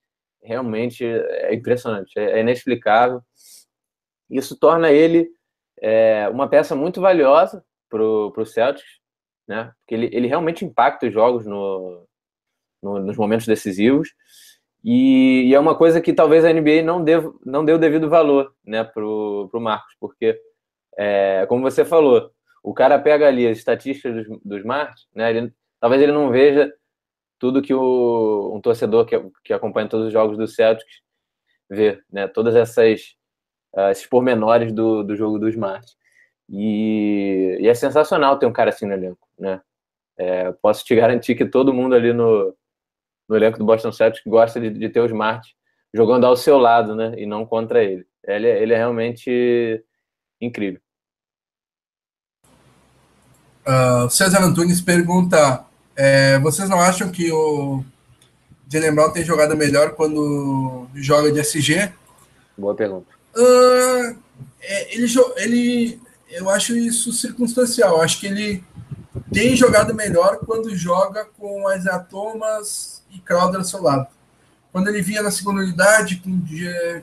Realmente é impressionante, é, é inexplicável. Isso torna ele é, uma peça muito valiosa para o Celtics, né? Porque ele, ele realmente impacta os jogos no, no, nos momentos decisivos. E, e, é uma coisa que talvez a NBA não, deu não deu devido valor né, para o Marcos, porque, é, como você falou, o cara pega ali as estatísticas dos, dos Smart, né, ele, talvez ele não veja tudo que o, um torcedor que, que acompanha todos os jogos do Celtics vê, né? Todas essas uh, esses pormenores do, do jogo do Smart. E, e, é sensacional ter um cara assim no elenco, né? É, posso te garantir que todo mundo ali no, no elenco do Boston Celtics gosta de, de ter o Smart jogando ao seu lado, né? E não contra ele. Ele, ele é realmente incrível. Uh, César Antunes pergunta é, vocês não acham que o Jalen Brown tem jogado melhor quando joga de SG? Boa pergunta. Uh, é, ele, ele, eu acho isso circunstancial. Eu acho que ele tem jogado melhor quando joga com as Thomas e Crowder ao seu lado. Quando ele vinha na segunda unidade com,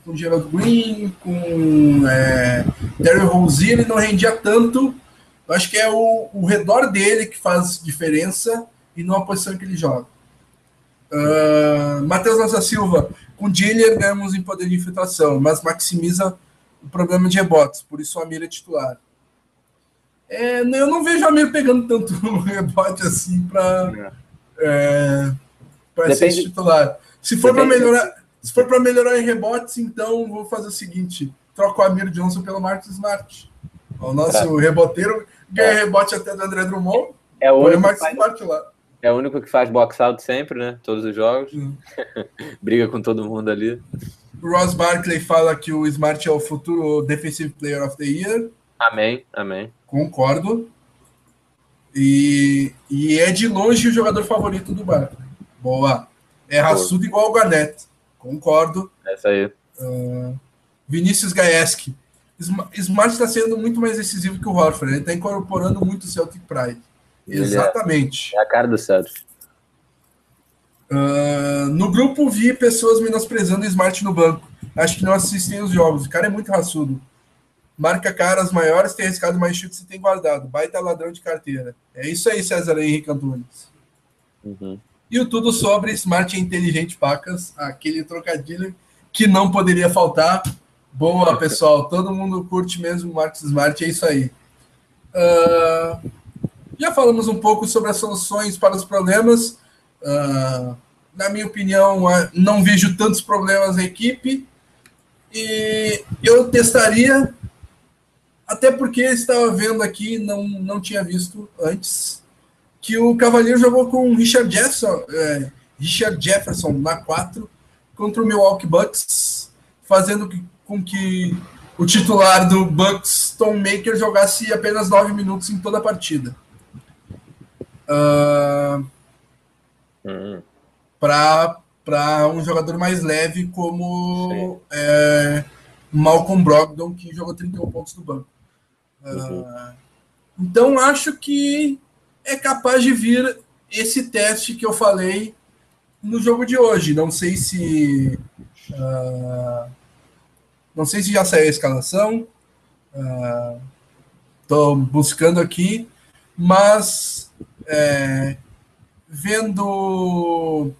com Gerald Green, com é, Terry Rozier, ele não rendia tanto. Eu acho que é o, o redor dele que faz diferença e não a posição que ele joga. Uh, Matheus Nossa Silva, com Diller ganhamos em poder de infiltração, mas maximiza o problema de rebotes, por isso o Amir é titular. É, eu não vejo o Amir pegando tanto rebote assim para é, é ser titular. Se for para melhorar, se for para melhorar em rebotes, então vou fazer o seguinte: troco o Amir Johnson pelo Marcos Smart. O nosso é. reboteiro ganha é. rebote até do André Drummond É o único que faz, lá. É o único que faz box out sempre, né? Todos os jogos. Hum. Briga com todo mundo ali. Ross Barkley fala que o Smart é o futuro Defensive Player of the Year. Amém, amém. Concordo. E, e é de longe o jogador favorito do Barkley. Boa. É raçudo igual o Garnett. Concordo. Essa aí. Uh, Vinícius Gaeski. Smart está sendo muito mais decisivo que o Horford. Ele está incorporando muito o Celtic Pride. Ele é Exatamente. É, é, a cara do Celtic. Uh, no grupo vi pessoas menosprezando o Smart no banco. Acho que não assistem os jogos. O cara é muito raçudo. Marca caras maiores, tem arriscado mais chutes e tem guardado. Baita ladrão de carteira. É isso aí, César Henrique Antunes. Uhum. E o tudo sobre Smart e Inteligente Pacas, aquele trocadilho que não poderia faltar. Boa, pessoal. Todo mundo curte mesmo o Marcos Smart, é isso aí. Uh, já falamos um pouco sobre as soluções para os problemas. Uh, na minha opinião, uh, não vejo tantos problemas na equipe. E eu testaria, até porque estava vendo aqui, não, não tinha visto antes, que o Cavaleiro jogou com o Richard Jefferson, é, Richard Jefferson na 4 contra o Milwaukee Bucks, fazendo com que o titular do Bucks, Tom Maker, jogasse apenas 9 minutos em toda a partida. Uh, uhum. Para um jogador mais leve como é, Malcolm Brogdon, que jogou 31 pontos no banco. Uh, Então, acho que é capaz de vir esse teste que eu falei no jogo de hoje. Não sei se. Uh, não sei se já saiu a escalação. Estou uh, buscando aqui, mas é, vendo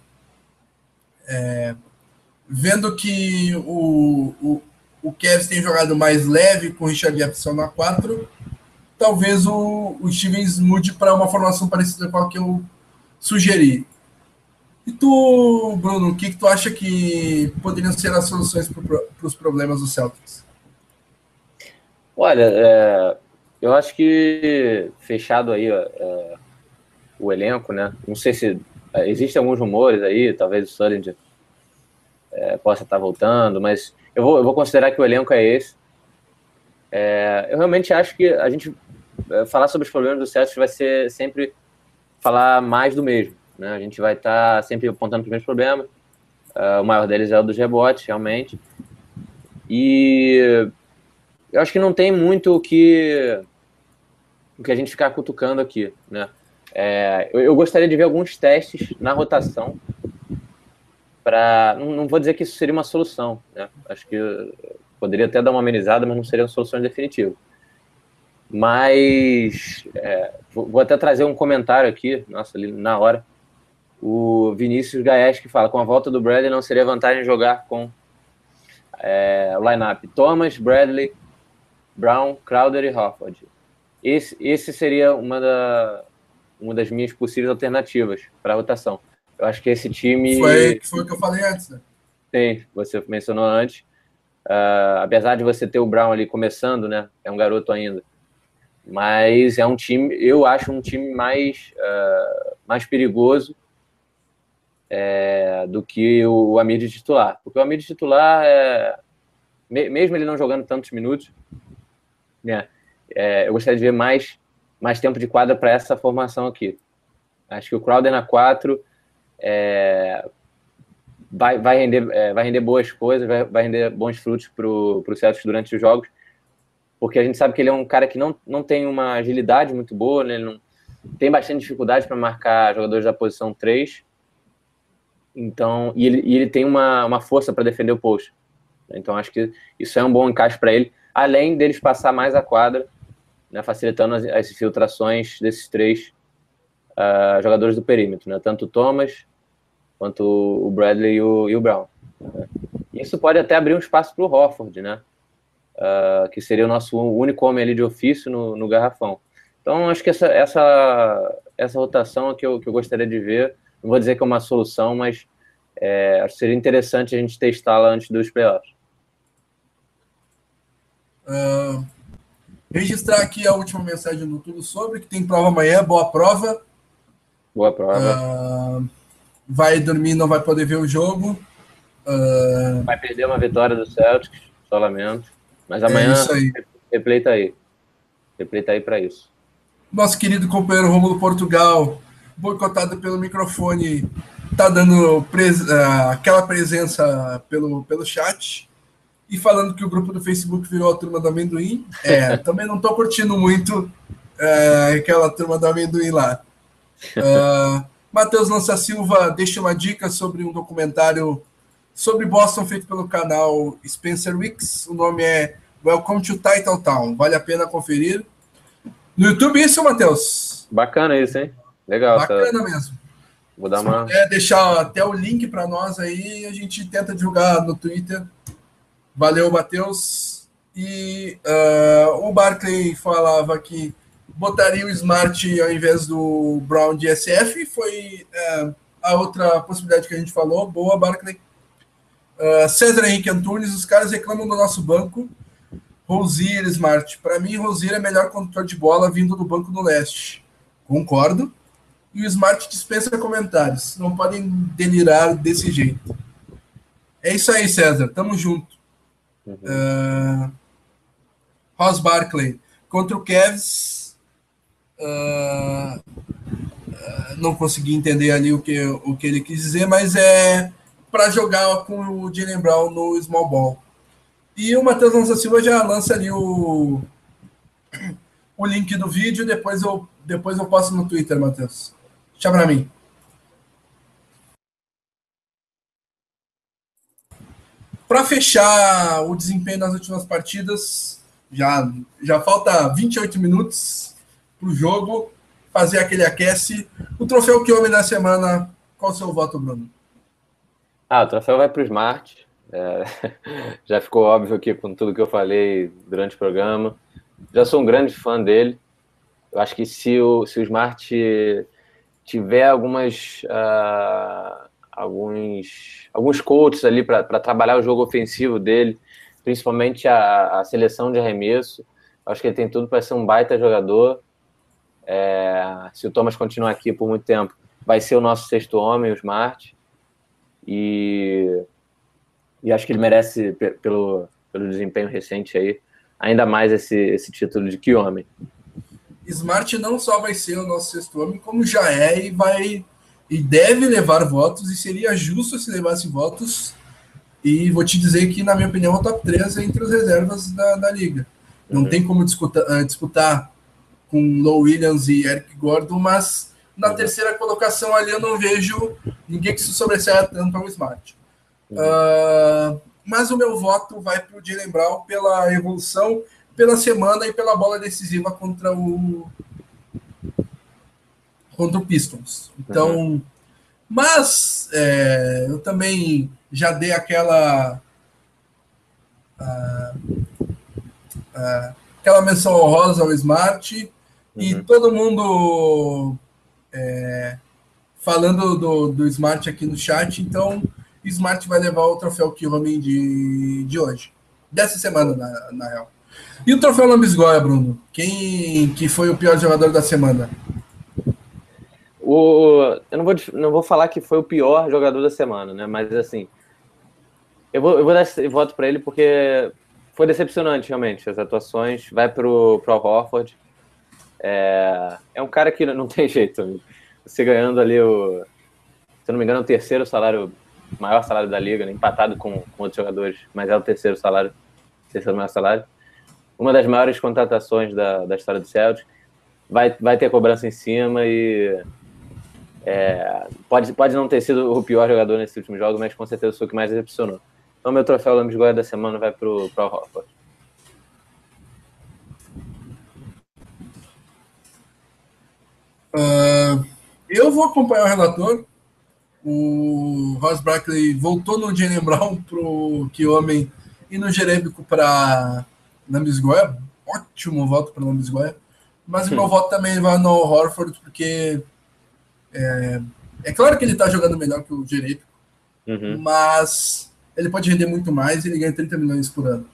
é, vendo que o, o, o Kevs tem jogado mais leve com o Richard Jefferson na 4, talvez o, o Stevens mude para uma formação parecida com a que eu sugeri. E tu, Bruno, o que, que tu acha que poderiam ser as soluções para os problemas do Celtics? Olha, é, eu acho que fechado aí é, o elenco, né? Não sei se é, existem alguns rumores aí, talvez o Sullinger é, possa estar voltando, mas eu vou, eu vou considerar que o elenco é esse. É, eu realmente acho que a gente falar sobre os problemas do Celtics vai ser sempre falar mais do mesmo. Né? A gente vai estar tá sempre apontando os mesmos problemas. Uh, o maior deles é o dos rebotes, realmente. E eu acho que não tem muito o que, o que a gente ficar cutucando aqui. Né? É, eu, eu, gostaria de ver alguns testes na rotação. Pra, não, não, vou dizer que isso seria uma solução. Né? Acho que poderia até dar uma amenizada, mas não seria uma solução definitiva. Mas é, vou, até trazer um comentário aqui, nossa, ali na hora. O Vinícius Gaes que fala: com a volta do Bradley, não seria vantagem jogar com é, o lineup Thomas, Bradley, Brown, Crowder e Hofford. Esse, esse seria uma, da, uma das minhas possíveis alternativas para a rotação. Eu acho que esse time. Foi, foi o que eu falei antes, né? Sim, você mencionou antes. Uh, apesar de você ter o Brown ali começando, né? É um garoto ainda mas é um time, eu acho um time mais, uh, mais perigoso é, do que o, o Amir titular. Porque o Amir titular, é, mesmo ele não jogando tantos minutos, né, é, eu gostaria de ver mais, mais tempo de quadra para essa formação aqui. Acho que o Crowder na 4 é, vai, vai, render, é, vai render boas coisas, vai, vai render bons frutos para o Celtics durante os jogos porque a gente sabe que ele é um cara que não, não tem uma agilidade muito boa, né? ele não, tem bastante dificuldade para marcar jogadores da posição 3. Então, e ele, e ele tem uma, uma força para defender o post. Então, acho que isso é um bom encaixe para ele, além deles passar mais a quadra, né, facilitando as, as filtrações desses três uh, jogadores do perímetro, né, tanto o Thomas quanto o Bradley e o, e o Brown. Isso pode até abrir um espaço para o Hofford, né? Uh, que seria o nosso único homem ali de ofício no, no garrafão. Então, acho que essa, essa, essa rotação é que eu, que eu gostaria de ver. Não vou dizer que é uma solução, mas é, acho que seria interessante a gente testá-la antes dos playoffs. Uh, Registrar aqui a última mensagem do Tudo Sobre, que tem prova amanhã, boa prova. Boa prova. Uh, vai dormir, não vai poder ver o jogo. Uh, vai perder uma vitória do Celtics, só lamento. Mas é amanhã, é replay tá aí. Replay tá aí para isso. Nosso querido companheiro Romulo Portugal, boicotado pelo microfone, tá dando pres uh, aquela presença pelo, pelo chat e falando que o grupo do Facebook virou a turma do amendoim. É, também não tô curtindo muito uh, aquela turma do amendoim lá. Uh, Matheus Lança Silva deixa uma dica sobre um documentário sobre Boston feito pelo canal Spencer Wicks. O nome é Welcome to Title Town. Vale a pena conferir. No YouTube, isso, Matheus? Bacana isso, hein? Legal. Tá. Bacana tá... mesmo. Vou dar Se uma. puder deixar até o link para nós aí, a gente tenta divulgar no Twitter. Valeu, Matheus. E uh, o Barclay falava que botaria o Smart ao invés do Brown de SF. Foi uh, a outra possibilidade que a gente falou. Boa, Barclay. Uh, César Henrique Antunes, os caras reclamam do nosso banco. Rosier Smart. Para mim, Rosier é melhor condutor de bola vindo do banco do leste. Concordo e o Smart dispensa comentários. Não podem delirar desse jeito. É isso aí, César. Tamo junto. Uhum. Uh, Ross Barkley contra o Cavs. Uh, uh, não consegui entender ali o que, o que ele quis dizer, mas é para jogar com o Jalen Brown no small ball. E o Matheus Lança Silva já lança ali o, o link do vídeo, depois eu, depois eu posto no Twitter, Matheus. Deixa para mim. Para fechar o desempenho das últimas partidas, já, já falta 28 minutos para o jogo, fazer aquele aquece. O troféu que homem da semana, qual o seu voto, Bruno? Ah, o troféu vai para o Smart. É, já ficou óbvio aqui com tudo que eu falei durante o programa. Já sou um grande fã dele. Eu acho que se o, se o Smart tiver algumas uh, alguns alguns coaches ali para trabalhar o jogo ofensivo dele, principalmente a, a, seleção de arremesso. Acho que ele tem tudo para ser um baita jogador. É, se o Thomas continuar aqui por muito tempo, vai ser o nosso sexto homem, o Smart. E, e acho que ele merece, pelo, pelo desempenho recente aí, ainda mais esse, esse título de que homem. Smart não só vai ser o nosso sexto homem, como já é e vai e deve levar votos, e seria justo se levasse votos. E vou te dizer que, na minha opinião, é o top 3 é entre as reservas da, da liga. Não uhum. tem como disputar, uh, disputar com Low Williams e Eric Gordon, mas na uhum. terceira colocação ali eu não vejo ninguém que se sobressaia tanto ao Smart. Uhum. Uh, mas o meu voto vai para o Jalen Brown pela evolução pela semana e pela bola decisiva contra o contra o Pistons. Então, uhum. mas é, eu também já dei aquela uh, uh, aquela menção honrosa ao Smart uhum. e todo mundo é, falando do, do Smart aqui no chat. Então, Smart vai levar o troféu Kilroman de, de hoje, dessa semana na, na real. E o troféu Lambisgoia, Bruno? Quem que foi o pior jogador da semana? O, eu não vou, não vou falar que foi o pior jogador da semana, né? Mas assim, eu vou, eu vou dar esse voto para ele porque foi decepcionante realmente as atuações. Vai pro pro Horford. É, é um cara que não tem jeito. Você ganhando ali o, se não me engano, é o terceiro salário, maior salário da liga, né? empatado com, com outros jogadores, mas é o terceiro salário, terceiro maior salário uma das maiores contratações da, da história do Celtic. Vai, vai ter cobrança em cima e é, pode, pode não ter sido o pior jogador nesse último jogo, mas com certeza foi o que mais decepcionou. Então, meu troféu Lambis da semana vai para o Hofford. Uh, eu vou acompanhar o relator. O Ross Brackley voltou no Jalen Brown para o que homem e no Jerebico para Lambisgoia, ótimo voto para Lambisgoia. Mas o meu voto também vai no Horford, porque é, é claro que ele está jogando melhor que o Jerepico, uhum. mas ele pode render muito mais e ele ganha 30 milhões por ano.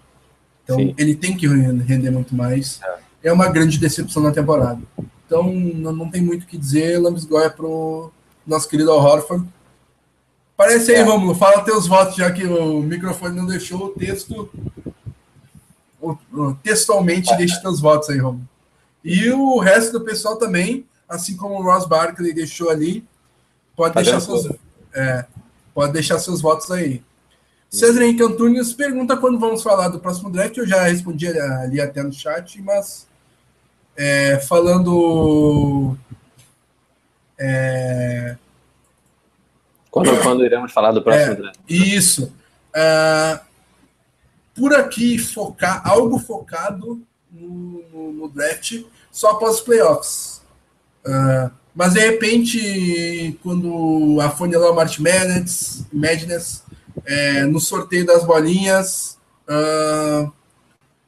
Então Sim. ele tem que render muito mais. É. é uma grande decepção na temporada. Então, não, não tem muito o que dizer. Lambisgoia para o nosso querido Al Horford. Parece aí, é. Romulo, fala teus votos, já que o microfone não deixou o texto. Textualmente, é. deixe teus votos aí, Romulo. E o resto do pessoal também, assim como o Ross Barkley deixou ali, pode, tá deixar, seus, é, pode deixar seus votos aí. César Henrique Antunes pergunta quando vamos falar do próximo draft. Eu já respondi ali até no chat, mas é, falando. É, quando, quando iremos falar do próximo é, draft? Isso. Uh, por aqui, focar algo focado no, no, no draft só após os playoffs. Uh, mas de repente, quando a lá March Madness, Madness é, no sorteio das bolinhas, uh,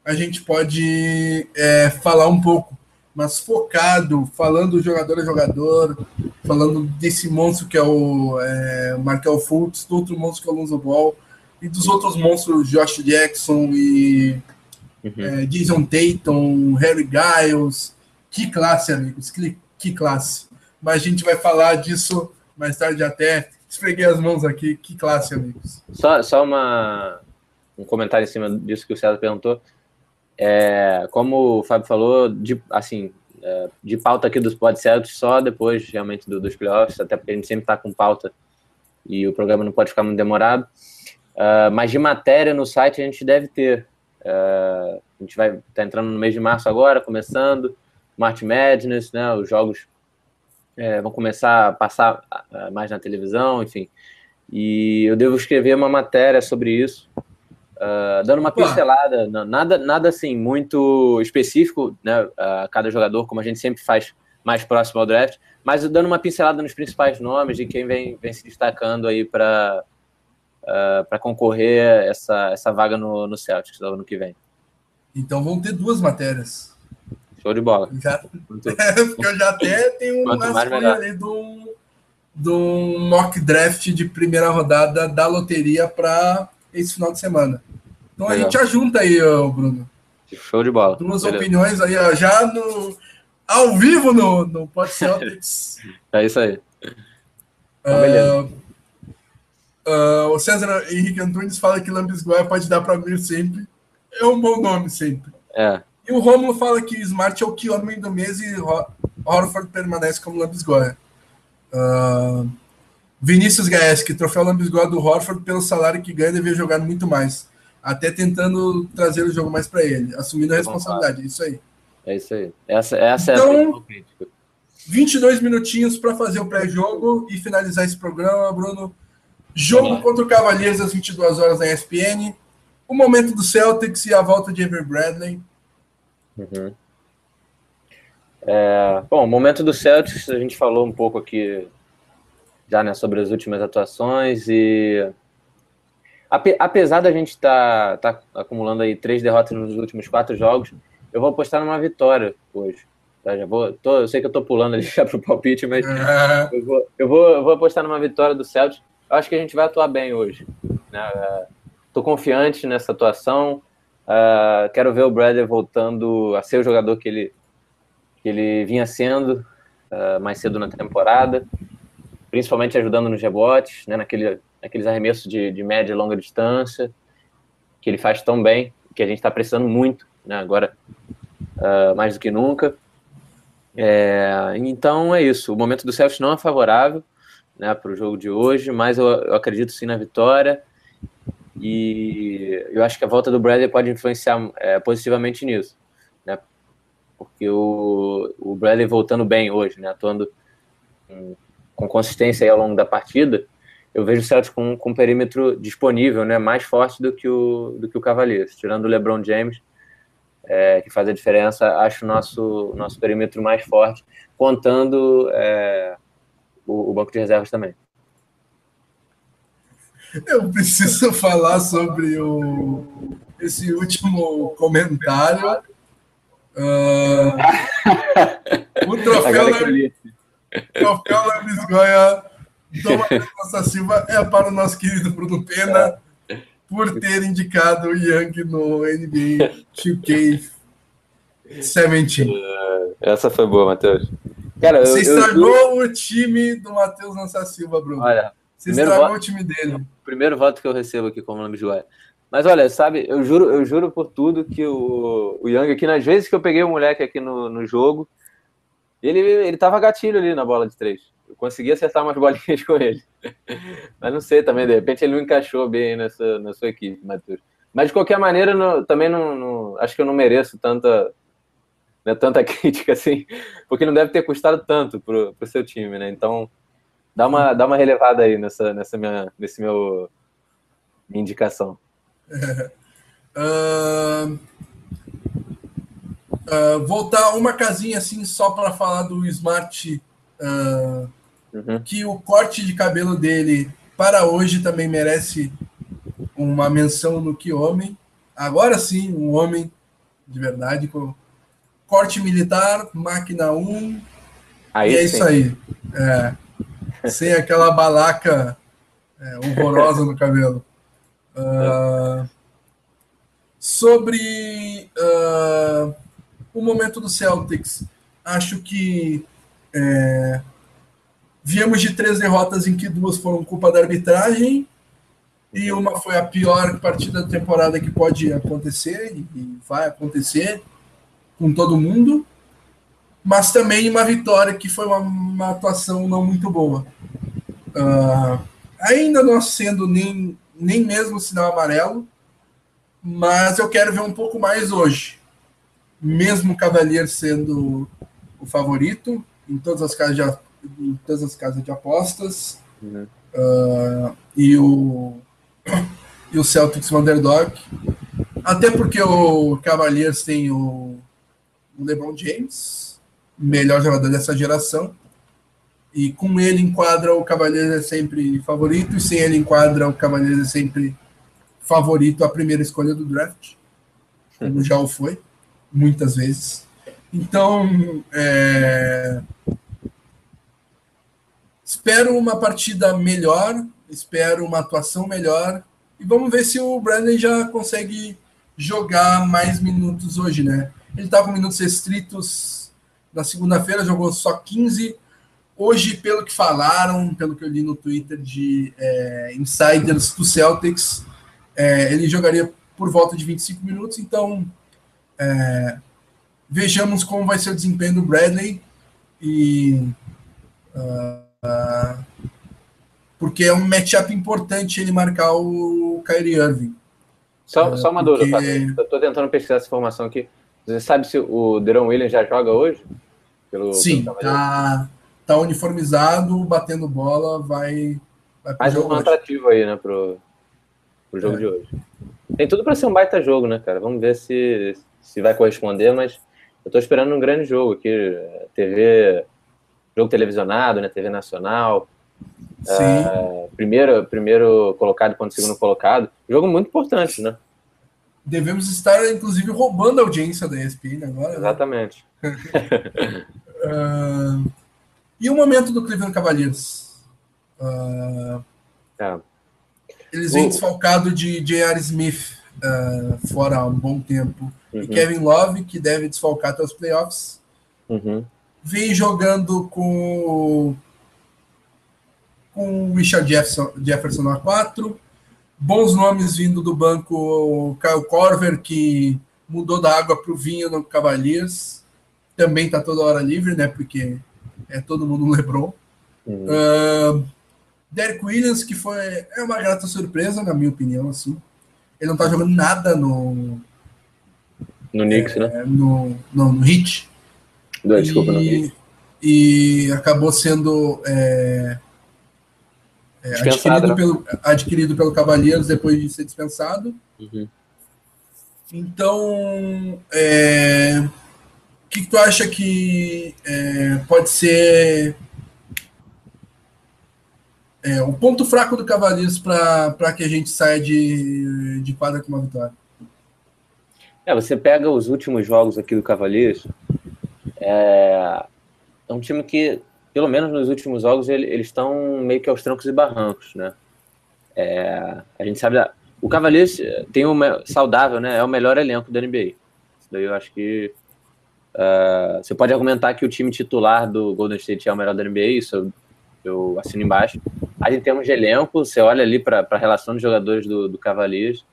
a gente pode é, falar um pouco, mas focado, falando jogador a jogador, falando desse monstro que é o é, Markel Fultz, do outro monstro que é o Lonzo Ball, e dos outros monstros, Josh Jackson e uhum. é, Jason Tatum, Harry Giles. Que classe, amigos, que, que classe. Mas a gente vai falar disso mais tarde até esfreguei as mãos aqui. Que classe, amigos. Só, só uma, um comentário em cima disso que o César perguntou. É, como o Fábio falou, de, assim, é, de pauta aqui dos pod certos só depois realmente do, dos playoffs, até porque a gente sempre está com pauta e o programa não pode ficar muito demorado. Uh, mas de matéria no site a gente deve ter. Uh, a gente vai tá entrando no mês de março agora, começando. March Madness, né? Os jogos é, vão começar a passar uh, mais na televisão, enfim. E eu devo escrever uma matéria sobre isso, uh, dando uma pincelada, nada, nada assim muito específico, né? A cada jogador, como a gente sempre faz mais próximo ao draft, mas dando uma pincelada nos principais nomes de quem vem, vem se destacando aí para uh, para concorrer essa, essa vaga no, no Celtics no ano que vem. Então vão ter duas matérias. Show de bola. Já, porque eu já até tenho uma escolha ali de um mock draft de primeira rodada da loteria para esse final de semana. Então Legal. a gente ajunta aí, Bruno. Show de bola. Duas Beleza. opiniões aí, ó, já no, ao vivo no, no Pod Celtics. é isso aí. Uh, uh, o César Henrique Antunes fala que Lambisgoia pode dar para mim sempre. É um bom nome sempre. É. E o Romulo fala que Smart é o que homem do mês e Horford permanece como Lambisgoia. Uh, Vinícius Gaeski, troféu Lambisgoia do Horford pelo salário que ganha, devia jogar muito mais. Até tentando trazer o jogo mais para ele, assumindo a responsabilidade. Isso aí. É isso aí. Essa, essa então, é a então, crítica. 22 minutinhos para fazer o pré-jogo e finalizar esse programa, Bruno. Jogo contra o Cavaliers às 22 horas na ESPN. O momento do Celtics e a volta de Ever Bradley. Uhum. É, bom, o momento do Celtics, a gente falou um pouco aqui já né, sobre as últimas atuações e apesar da gente estar tá, tá acumulando aí três derrotas nos últimos quatro jogos, eu vou apostar numa vitória hoje. Tá? Já vou, tô, eu sei que eu tô pulando ali já pro palpite, mas é. eu, vou, eu, vou, eu vou apostar numa vitória do Celtics. Eu acho que a gente vai atuar bem hoje. Né? Tô confiante nessa atuação. Uh, quero ver o Bradley voltando a ser o jogador que ele, que ele vinha sendo uh, mais cedo na temporada, principalmente ajudando nos rebotes, né, naquele, naqueles arremessos de, de média e longa distância, que ele faz tão bem, que a gente está precisando muito, né, agora uh, mais do que nunca. É, então é isso, o momento do Celtics não é favorável né, para o jogo de hoje, mas eu, eu acredito sim na vitória. E eu acho que a volta do Bradley pode influenciar é, positivamente nisso, né? Porque o, o Bradley voltando bem hoje, né? Atuando com consistência ao longo da partida, eu vejo o Celtics com, com um perímetro disponível, né? Mais forte do que o, do que o Cavaliers. Tirando o LeBron James, é, que faz a diferença, acho o nosso, nosso perímetro mais forte, contando é, o, o banco de reservas também. Eu preciso falar sobre o, esse último comentário. Uh, o troféu, Troféu Lambisgoia do Costa Silva é para o nosso querido Bruno Pena por ter indicado o Young no NBA 2K Seventeen. Uh, essa foi boa, Matheus. Cara, Você eu, estragou eu... o time do Matheus Lança Silva, Bruno. Olha, Você estragou voto, o time dele. Primeiro voto que eu recebo aqui como nome de Joia. Mas olha, sabe, eu juro, eu juro por tudo que o, o Young aqui, nas vezes que eu peguei o moleque aqui no, no jogo, ele, ele tava gatilho ali na bola de três. Eu consegui acertar umas bolinhas com ele. Mas não sei também, de repente ele não encaixou bem nessa, na sua equipe, Matheus. Mas de qualquer maneira, também não, não, acho que eu não mereço tanta, né, tanta crítica assim, porque não deve ter custado tanto pro, pro seu time, né? Então, dá uma, dá uma relevada aí nessa, nessa minha, nesse meu minha indicação. uh, uh, voltar uma casinha assim só para falar do Smart, uh, uhum. que o corte de cabelo dele para hoje também merece uma menção no que homem. Agora sim, um homem de verdade com corte militar, máquina 1. Aí e é sim. isso aí. É, sem aquela balaca é, horrorosa no cabelo. Uh, sobre uh, o momento do Celtics, acho que é, viemos de três derrotas em que duas foram culpa da arbitragem e uma foi a pior partida da temporada que pode acontecer e vai acontecer com todo mundo, mas também uma vitória que foi uma, uma atuação não muito boa. Uh, ainda não sendo nem, nem mesmo sinal amarelo, mas eu quero ver um pouco mais hoje. Mesmo o Cavalier sendo o favorito em todas as casas de, em todas as casas de apostas, uhum. uh, e o e o Celtics underdog. Até porque o Cavaliers tem o, o LeBron James, melhor jogador dessa geração. E com ele enquadra o Cavaliers é sempre favorito, e sem ele enquadra o Cavaliers é sempre favorito a primeira escolha do draft, como já o foi, muitas vezes. Então, é... espero uma partida melhor espero uma atuação melhor. E vamos ver se o Brandon já consegue jogar mais minutos hoje, né? Ele está com minutos restritos na segunda-feira, jogou só 15. Hoje, pelo que falaram, pelo que eu li no Twitter de é, insiders do Celtics, é, ele jogaria por volta de 25 minutos. Então, é, vejamos como vai ser o desempenho do Bradley. E uh, uh, porque é um matchup importante ele marcar o Kyrie Irving. Só, é, só uma porque... dúvida, eu estou tentando pesquisar essa informação aqui. Você sabe se o Deron Williams já joga hoje? Pelo, Sim, pelo tá, tá uniformizado, batendo bola, vai. vai Mais um atrativo aí, né, pro, pro jogo é. de hoje. Tem tudo para ser um baita jogo, né, cara? Vamos ver se, se vai corresponder, mas eu estou esperando um grande jogo aqui. TV, jogo televisionado, né? TV nacional. Uh, primeiro, primeiro colocado contra o segundo colocado. Jogo muito importante, né? Devemos estar, inclusive, roubando a audiência da ESPN agora. Né? Exatamente. uh, e o momento do Cleveland Cavaliers? Uh, é. Eles vêm o... desfalcado de J.R. Smith uh, fora há um bom tempo. Uhum. E Kevin Love, que deve desfalcar até os playoffs. Uhum. Vem jogando com com o Richard Jefferson, Jefferson na 4. Bons nomes vindo do banco, o Kyle Corver, que mudou da água para o vinho no Cavaliers. Também está toda hora livre, né? Porque é todo mundo LeBron. Uhum. Uh, Derek Williams, que foi é uma grata surpresa, na minha opinião, assim. Ele não está jogando nada no. No Knicks, é, né? No, não, no Hit. Desculpa, e, no Hit. E acabou sendo é, é, adquirido, né? pelo, adquirido pelo Cavaleiros depois de ser dispensado. Uhum. Então, é, o que, que, tu acha que é, pode ser é, o ponto fraco do Cavaleiros para que a gente saia de, de quadra com uma vitória? É, você pega os últimos jogos aqui do Cavaleiros, é, é um time que pelo menos nos últimos jogos, ele, eles estão meio que aos trancos e barrancos, né? É, a gente sabe, o Cavaliers tem uma saudável, né? É o melhor elenco da NBA. Isso daí eu acho que Uh, você pode argumentar que o time titular do Golden State é o melhor da NBA, isso eu, assino embaixo. Mas em termos de elenco, você olha ali para a relação dos jogadores do, do Cavaliers,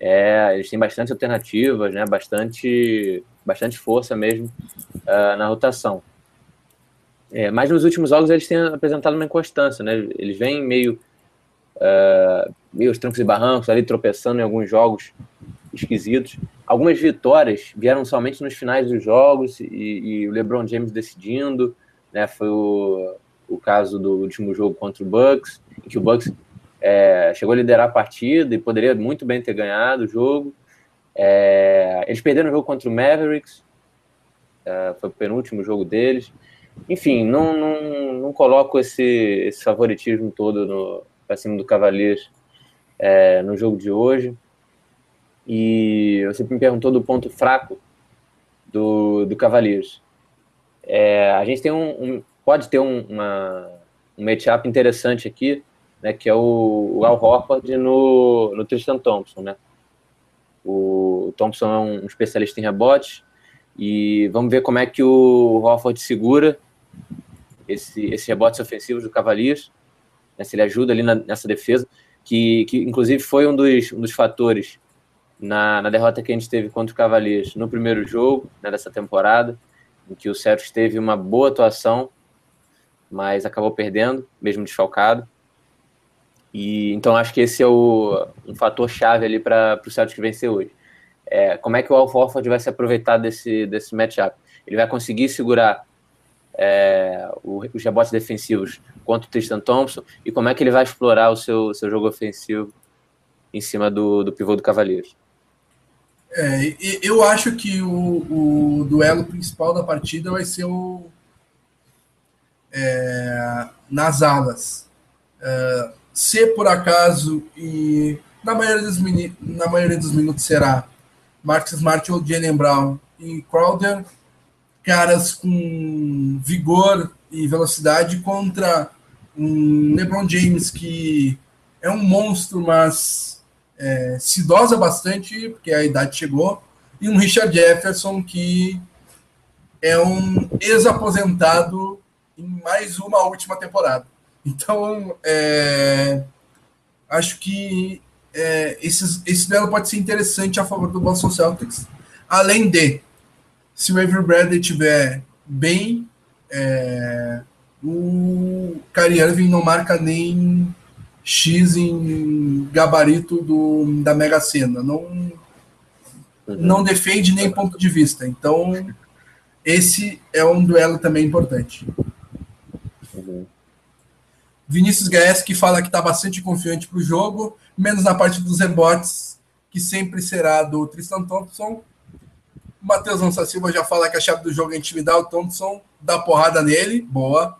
é, eles têm bastante alternativas, né? bastante, bastante força mesmo uh, na rotação. É, mas nos últimos jogos eles têm apresentado uma inconstância, né? Eles vêm meio, uh, meio os trancos e barrancos ali, tropeçando em alguns jogos esquisitos. Algumas vitórias vieram somente nos finais dos jogos e, e o LeBron James decidindo, né? Foi o, o caso do último jogo contra o Bucks, em que o Bucks é, chegou a liderar a partida e poderia muito bem ter ganhado o jogo. É, eles perderam o jogo contra o Mavericks, é, foi o penúltimo jogo deles. Enfim, não, não, não coloco esse, esse favoritismo todo para cima do Cavaliers é, no jogo de hoje. E você me perguntou do ponto fraco do, do Cavaliers. É, a gente tem um, um pode ter um, uma, um matchup interessante aqui, né, que é o, o Al Horford no, no Tristan Thompson, né? O, Thompson é um, especialista em rebotes e vamos ver como é que o Horford segura esse, esses rebotes ofensivos do Cavaliers, né, se ele ajuda ali na, nessa defesa, que, que inclusive foi um dos, um dos fatores na, na derrota que a gente teve contra o Cavaliers no primeiro jogo né, dessa temporada, em que o Celtics teve uma boa atuação, mas acabou perdendo, mesmo desfalcado. E então acho que esse é o, um fator chave ali para o Celtics vencer hoje. É, como é que o Al Horford vai se aproveitar desse, desse matchup? Ele vai conseguir segurar é, os rebotes defensivos contra o Tristan Thompson e como é que ele vai explorar o seu, seu jogo ofensivo em cima do, do pivô do Cavaleiros? É, eu acho que o, o, duelo principal da partida vai ser o é, nas alas. É, se por acaso, e na maioria dos, na maioria dos minutos será Marcus Smart ou Jalen Brown e Crowder, caras com vigor e velocidade contra um LeBron James que é um monstro, mas é, se idosa bastante, porque a idade chegou, e um Richard Jefferson que é um ex-aposentado em mais uma última temporada. Então, é, acho que é, esses, esse duelo pode ser interessante a favor do Boston Celtics. Além de, se o Avery Bradley estiver bem, é, o Kyrie Irving não marca nem X em gabarito do, da Mega Sena. Não, uhum. não defende nem ponto de vista. Então, esse é um duelo também importante. Vinícius Gaes, que fala que está bastante confiante para o jogo, menos na parte dos rebotes, que sempre será do Tristan Thompson. O Matheus Lança Silva já fala que a chave do jogo é intimidar o Thompson, dar porrada nele, boa.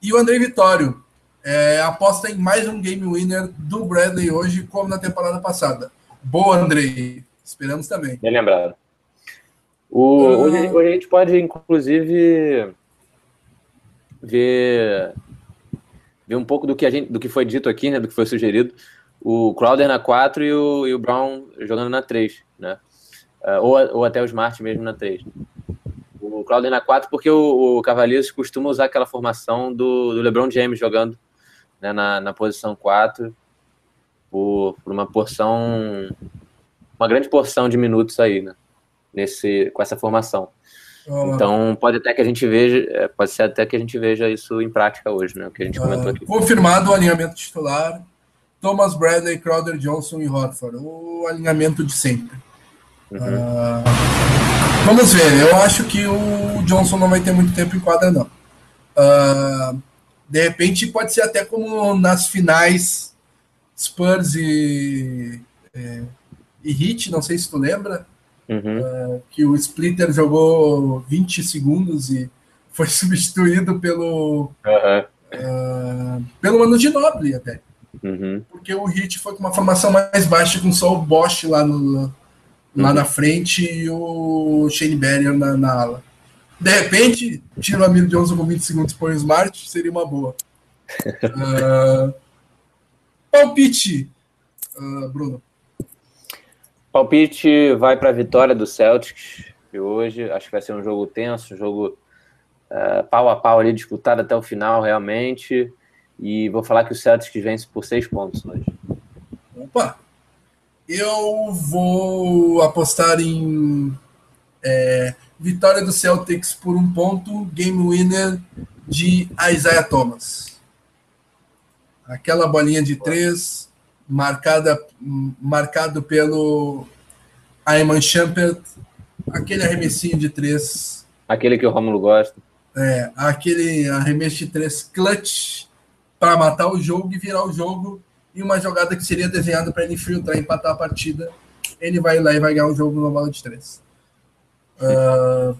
E o André Vitório, é, aposta em mais um game winner do Bradley hoje, como na temporada passada. Boa, Andrei. Esperamos também. Bem lembrado. O, uh... hoje, hoje, a gente pode, inclusive, ver ver um pouco do que, a gente, do que foi dito aqui, né, do que foi sugerido. O Crowder na 4 e o, e o Brown jogando na 3, né? Uh, ou, ou até o Smart mesmo na 3. O Crowder na 4 porque o, o Cavaliers costuma usar aquela formação do, do LeBron James jogando né, na, na posição 4 por, por uma porção, uma grande porção de minutos aí, né? Nesse, com essa formação. Então pode até que a gente veja, é, pode ser até que a gente veja isso em prática hoje, né? O que a gente comentou aqui. Confirmado o alinhamento titular. Thomas Bradley, Crowder Johnson e Rodford. O alinhamento de sempre. Uhum. Uh, vamos ver. Eu acho que o Johnson não vai ter muito tempo em quadra, não. Uh, de repente pode ser até como nas finais Spurs e, e, e Heat, não sei se tu lembra Uhum. Uh, que o Splitter jogou 20 segundos e foi substituído pelo uhum. uh, pelo Ginobili até. Uhum. Porque o Hit foi com uma formação mais baixa, com só o Bosch lá, no, lá na frente e o Shane Barrier na, na ala. De repente, tira o Amir Johnson com 20 segundos põe o Smart, seria uma boa. uh, palpite, Bruno. Palpite vai para a vitória do Celtics. hoje. Acho que vai ser um jogo tenso, um jogo uh, pau a pau ali, disputado até o final, realmente. E vou falar que o Celtics vence por seis pontos hoje. Opa! Eu vou apostar em é, vitória do Celtics por um ponto, game winner de Isaiah Thomas. Aquela bolinha de três, marcada, marcado pelo Ayman Shumpert, aquele arremessinho de três. Aquele que o Romulo gosta. É, aquele arremesso de três clutch para matar o jogo e virar o jogo e uma jogada que seria desenhada para ele filtrar e empatar a partida, ele vai lá e vai ganhar o jogo numa bola de três. Uh, ah,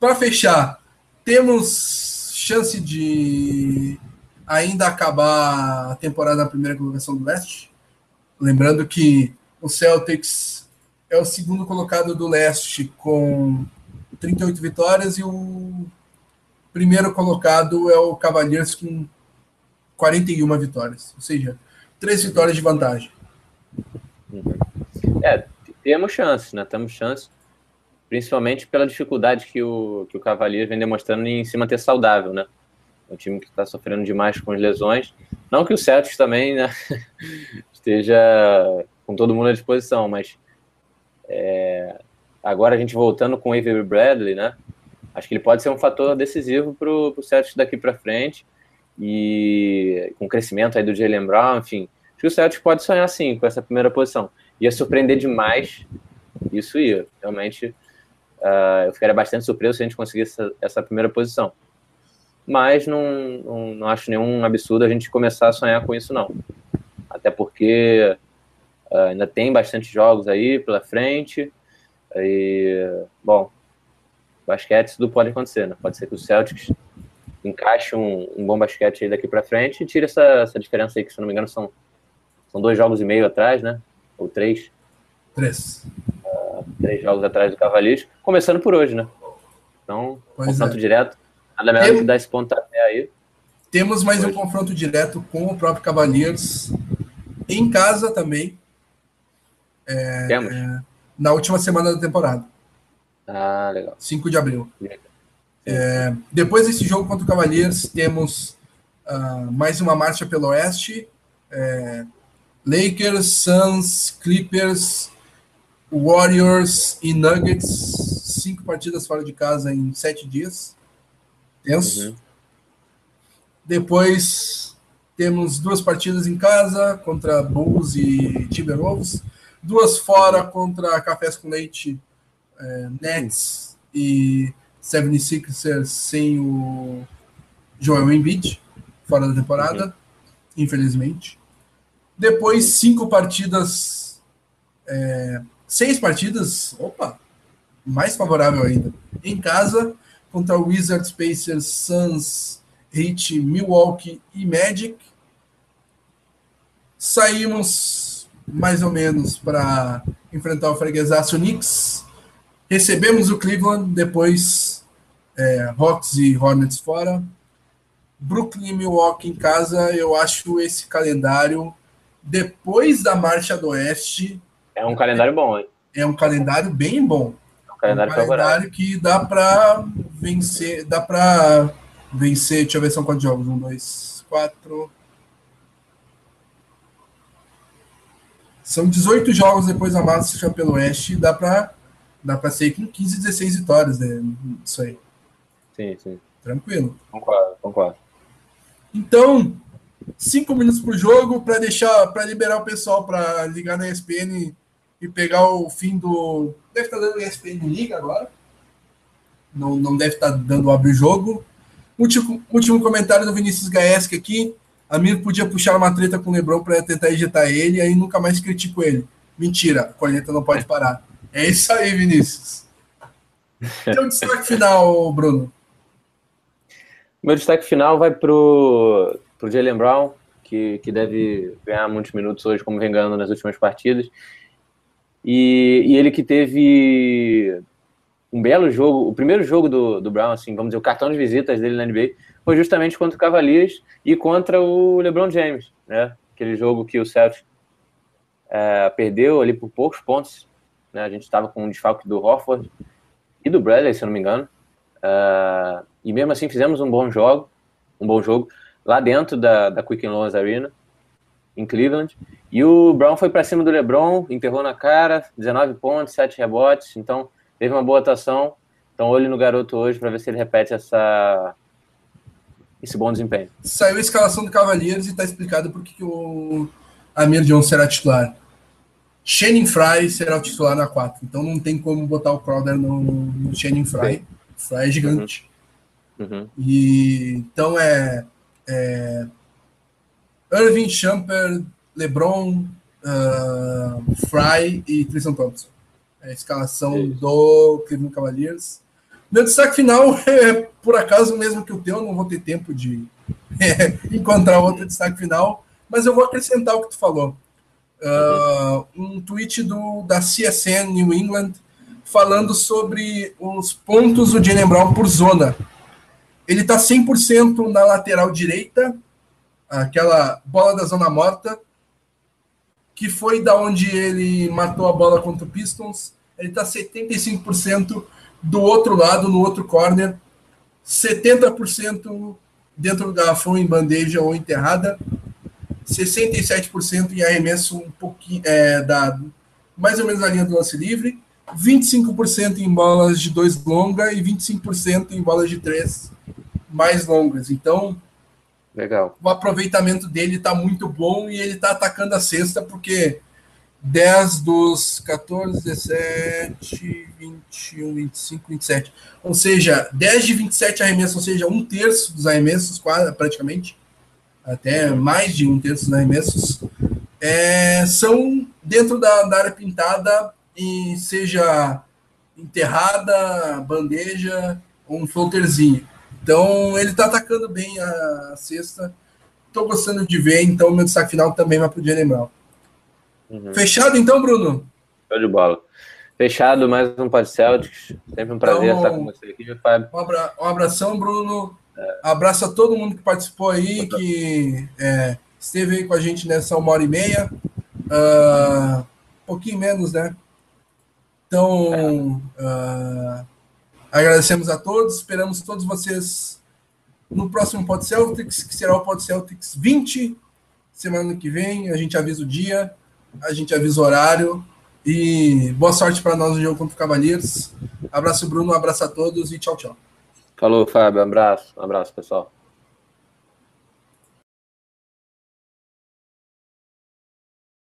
para fechar, temos chance de ainda acabar a temporada na primeira colocação do leste. Lembrando que o Celtics é o segundo colocado do leste com 38 vitórias e o primeiro colocado é o Cavaliers com 41 vitórias. Ou seja, três vitórias de vantagem. É, temos chances, né? Temos chances, principalmente pela dificuldade que o, que o Cavaliers vem demonstrando em se manter saudável, né? Um time que está sofrendo demais com as lesões. Não que o Celtics também né, esteja com todo mundo à disposição, mas é, agora a gente voltando com o Avery Bradley, né? Acho que ele pode ser um fator decisivo para o Celtics daqui para frente e com o crescimento aí do Jalen Brown, enfim, acho que o Celtics pode sonhar sim com essa primeira posição. Ia surpreender demais, isso ia, realmente uh, eu ficaria bastante surpreso se a gente conseguisse essa, essa primeira posição. Mas não, não, não, acho nenhum absurdo a gente começar a sonhar com isso, não. Até porque uh, ainda tem bastante jogos aí pela frente. E, bom, basquete tudo pode acontecer, né? Pode ser que o Celtics encaixe um, um bom basquete aí daqui para frente e tire essa, essa diferença aí, que se não me engano são, são dois jogos e meio atrás, né? Ou três. Três. Uh, três jogos atrás do Cavaleiros, começando por hoje, né? Então, pois confronto é. direto. Nada melhor Tem... que dar esse pontapé aí. Temos mais hoje. um confronto direto com o próprio Cavaliers em casa também. É, Temos. É, na última semana da temporada. Ah, legal. 5 de abril. É, depois desse jogo contra o Cavaliers, temos uh, mais uma marcha pelo Oeste. É, Lakers, Suns, Clippers, Warriors e Nuggets. Cinco partidas fora de casa em sete dias. Tenso. Uhum. Depois temos duas partidas em casa contra Bulls e Timberwolves. Duas fora contra Cafés com Leite, é, Nets e 76ers sem o Joel Embiid, fora da temporada, uhum. infelizmente. Depois, cinco partidas, é, seis partidas, opa, mais favorável ainda, em casa, contra Wizards, Pacers, Suns, Heat, Milwaukee e Magic. Saímos mais ou menos para enfrentar o freguesaço Knicks. Recebemos o Cleveland, depois é, Hawks e Hornets fora. Brooklyn e Milwaukee em casa, eu acho esse calendário, depois da Marcha do Oeste. É um calendário bom, hein? É um calendário bem bom. É calendário, é um calendário que dá para vencer. Dá para vencer. Deixa eu ver são quantos jogos. Um, dois, quatro. São 18 jogos depois da Marcha pelo Oeste. Dá para dá para ser com 15, 16 vitórias, né? Isso aí. Sim, sim. Tranquilo. Concordo, concordo. Então, cinco minutos pro jogo para deixar, para liberar o pessoal para ligar na ESPN e pegar o fim do. Deve estar tá dando ESPN Liga agora. Não, não deve estar tá dando abrir o jogo. Último, último comentário do Vinícius Gaeski aqui. Amir podia puxar uma treta com o Lebron para tentar ejetar ele, aí nunca mais critico ele. Mentira, a corneta não pode parar. É isso aí, Vinícius. Então, destaque final, Bruno. Meu destaque final vai pro, pro Jalen Brown, que, que deve ganhar muitos minutos hoje, como vem ganhando nas últimas partidas. E, e ele que teve um belo jogo, o primeiro jogo do, do Brown, assim, vamos dizer, o cartão de visitas dele na NBA, foi justamente contra o Cavaliers e contra o LeBron James, né? Aquele jogo que o Celtics é, perdeu ali por poucos pontos né? A gente estava com um desfalque do Horford e do Bradley, se eu não me engano. Uh, e mesmo assim fizemos um bom jogo, um bom jogo lá dentro da, da Quicken Loans Arena, em Cleveland. E o Brown foi para cima do LeBron, enterrou na cara, 19 pontos, 7 rebotes. Então, teve uma boa atuação. Então, olho no garoto hoje para ver se ele repete essa, esse bom desempenho. Saiu a escalação do Cavaliers e está explicado por que o Amir Jones será titular. Shannon Fry será o titular na 4. Então não tem como botar o Crowder no, no Shannon Fry. O Fry é gigante. Uhum. Uhum. E, então é, é Irving, Champer, LeBron, uh, Fry e Tristan Thompson. É a escalação do Cleveland Cavaliers. Meu destaque final é, por acaso, mesmo que o teu, não vou ter tempo de é, encontrar outro destaque final, mas eu vou acrescentar o que tu falou. Uh, um tweet do, da CSN New England falando sobre os pontos do Jalen Brown por zona. Ele está 100% na lateral direita, aquela bola da zona morta, que foi da onde ele matou a bola contra o Pistons. Ele está 75% do outro lado, no outro corner, 70% dentro do garrafão em bandeja ou enterrada, 67% em arremesso um pouquinho é, da mais ou menos na linha do lance livre, 25% em bolas de dois longa e 25% em bolas de três mais longas. Então, legal. O aproveitamento dele está muito bom e ele está atacando a cesta porque 10 dos 14, 17, 21, 25, 27. Ou seja, 10 de 27 arremessos, ou seja, um terço dos arremessos, quase, praticamente, até mais de um terço dos arremessos, é, são dentro da, da área pintada e seja enterrada, bandeja ou um floaterzinho. Então, ele está atacando bem a cesta. Estou gostando de ver, então meu destaque final também vai para o Jalen Brown. Uhum. Fechado então, Bruno? Show de bola. Fechado, mais um Pod Celtics. Sempre um prazer então, estar com você aqui, Fábio. Um, abra um abração, Bruno. É. Abraço a todo mundo que participou aí, que é, esteve aí com a gente nessa uma hora e meia. Uh, um pouquinho menos, né? Então, uh, agradecemos a todos. Esperamos todos vocês no próximo Pod Celtics, que será o Pod Celtics 20. Semana que vem, a gente avisa o dia a gente avisa o horário. E boa sorte para nós no jogo contra o Cavaleiros. Abraço, Bruno, abraço a todos e tchau, tchau. Falou, Fábio. Um abraço. Um abraço, pessoal.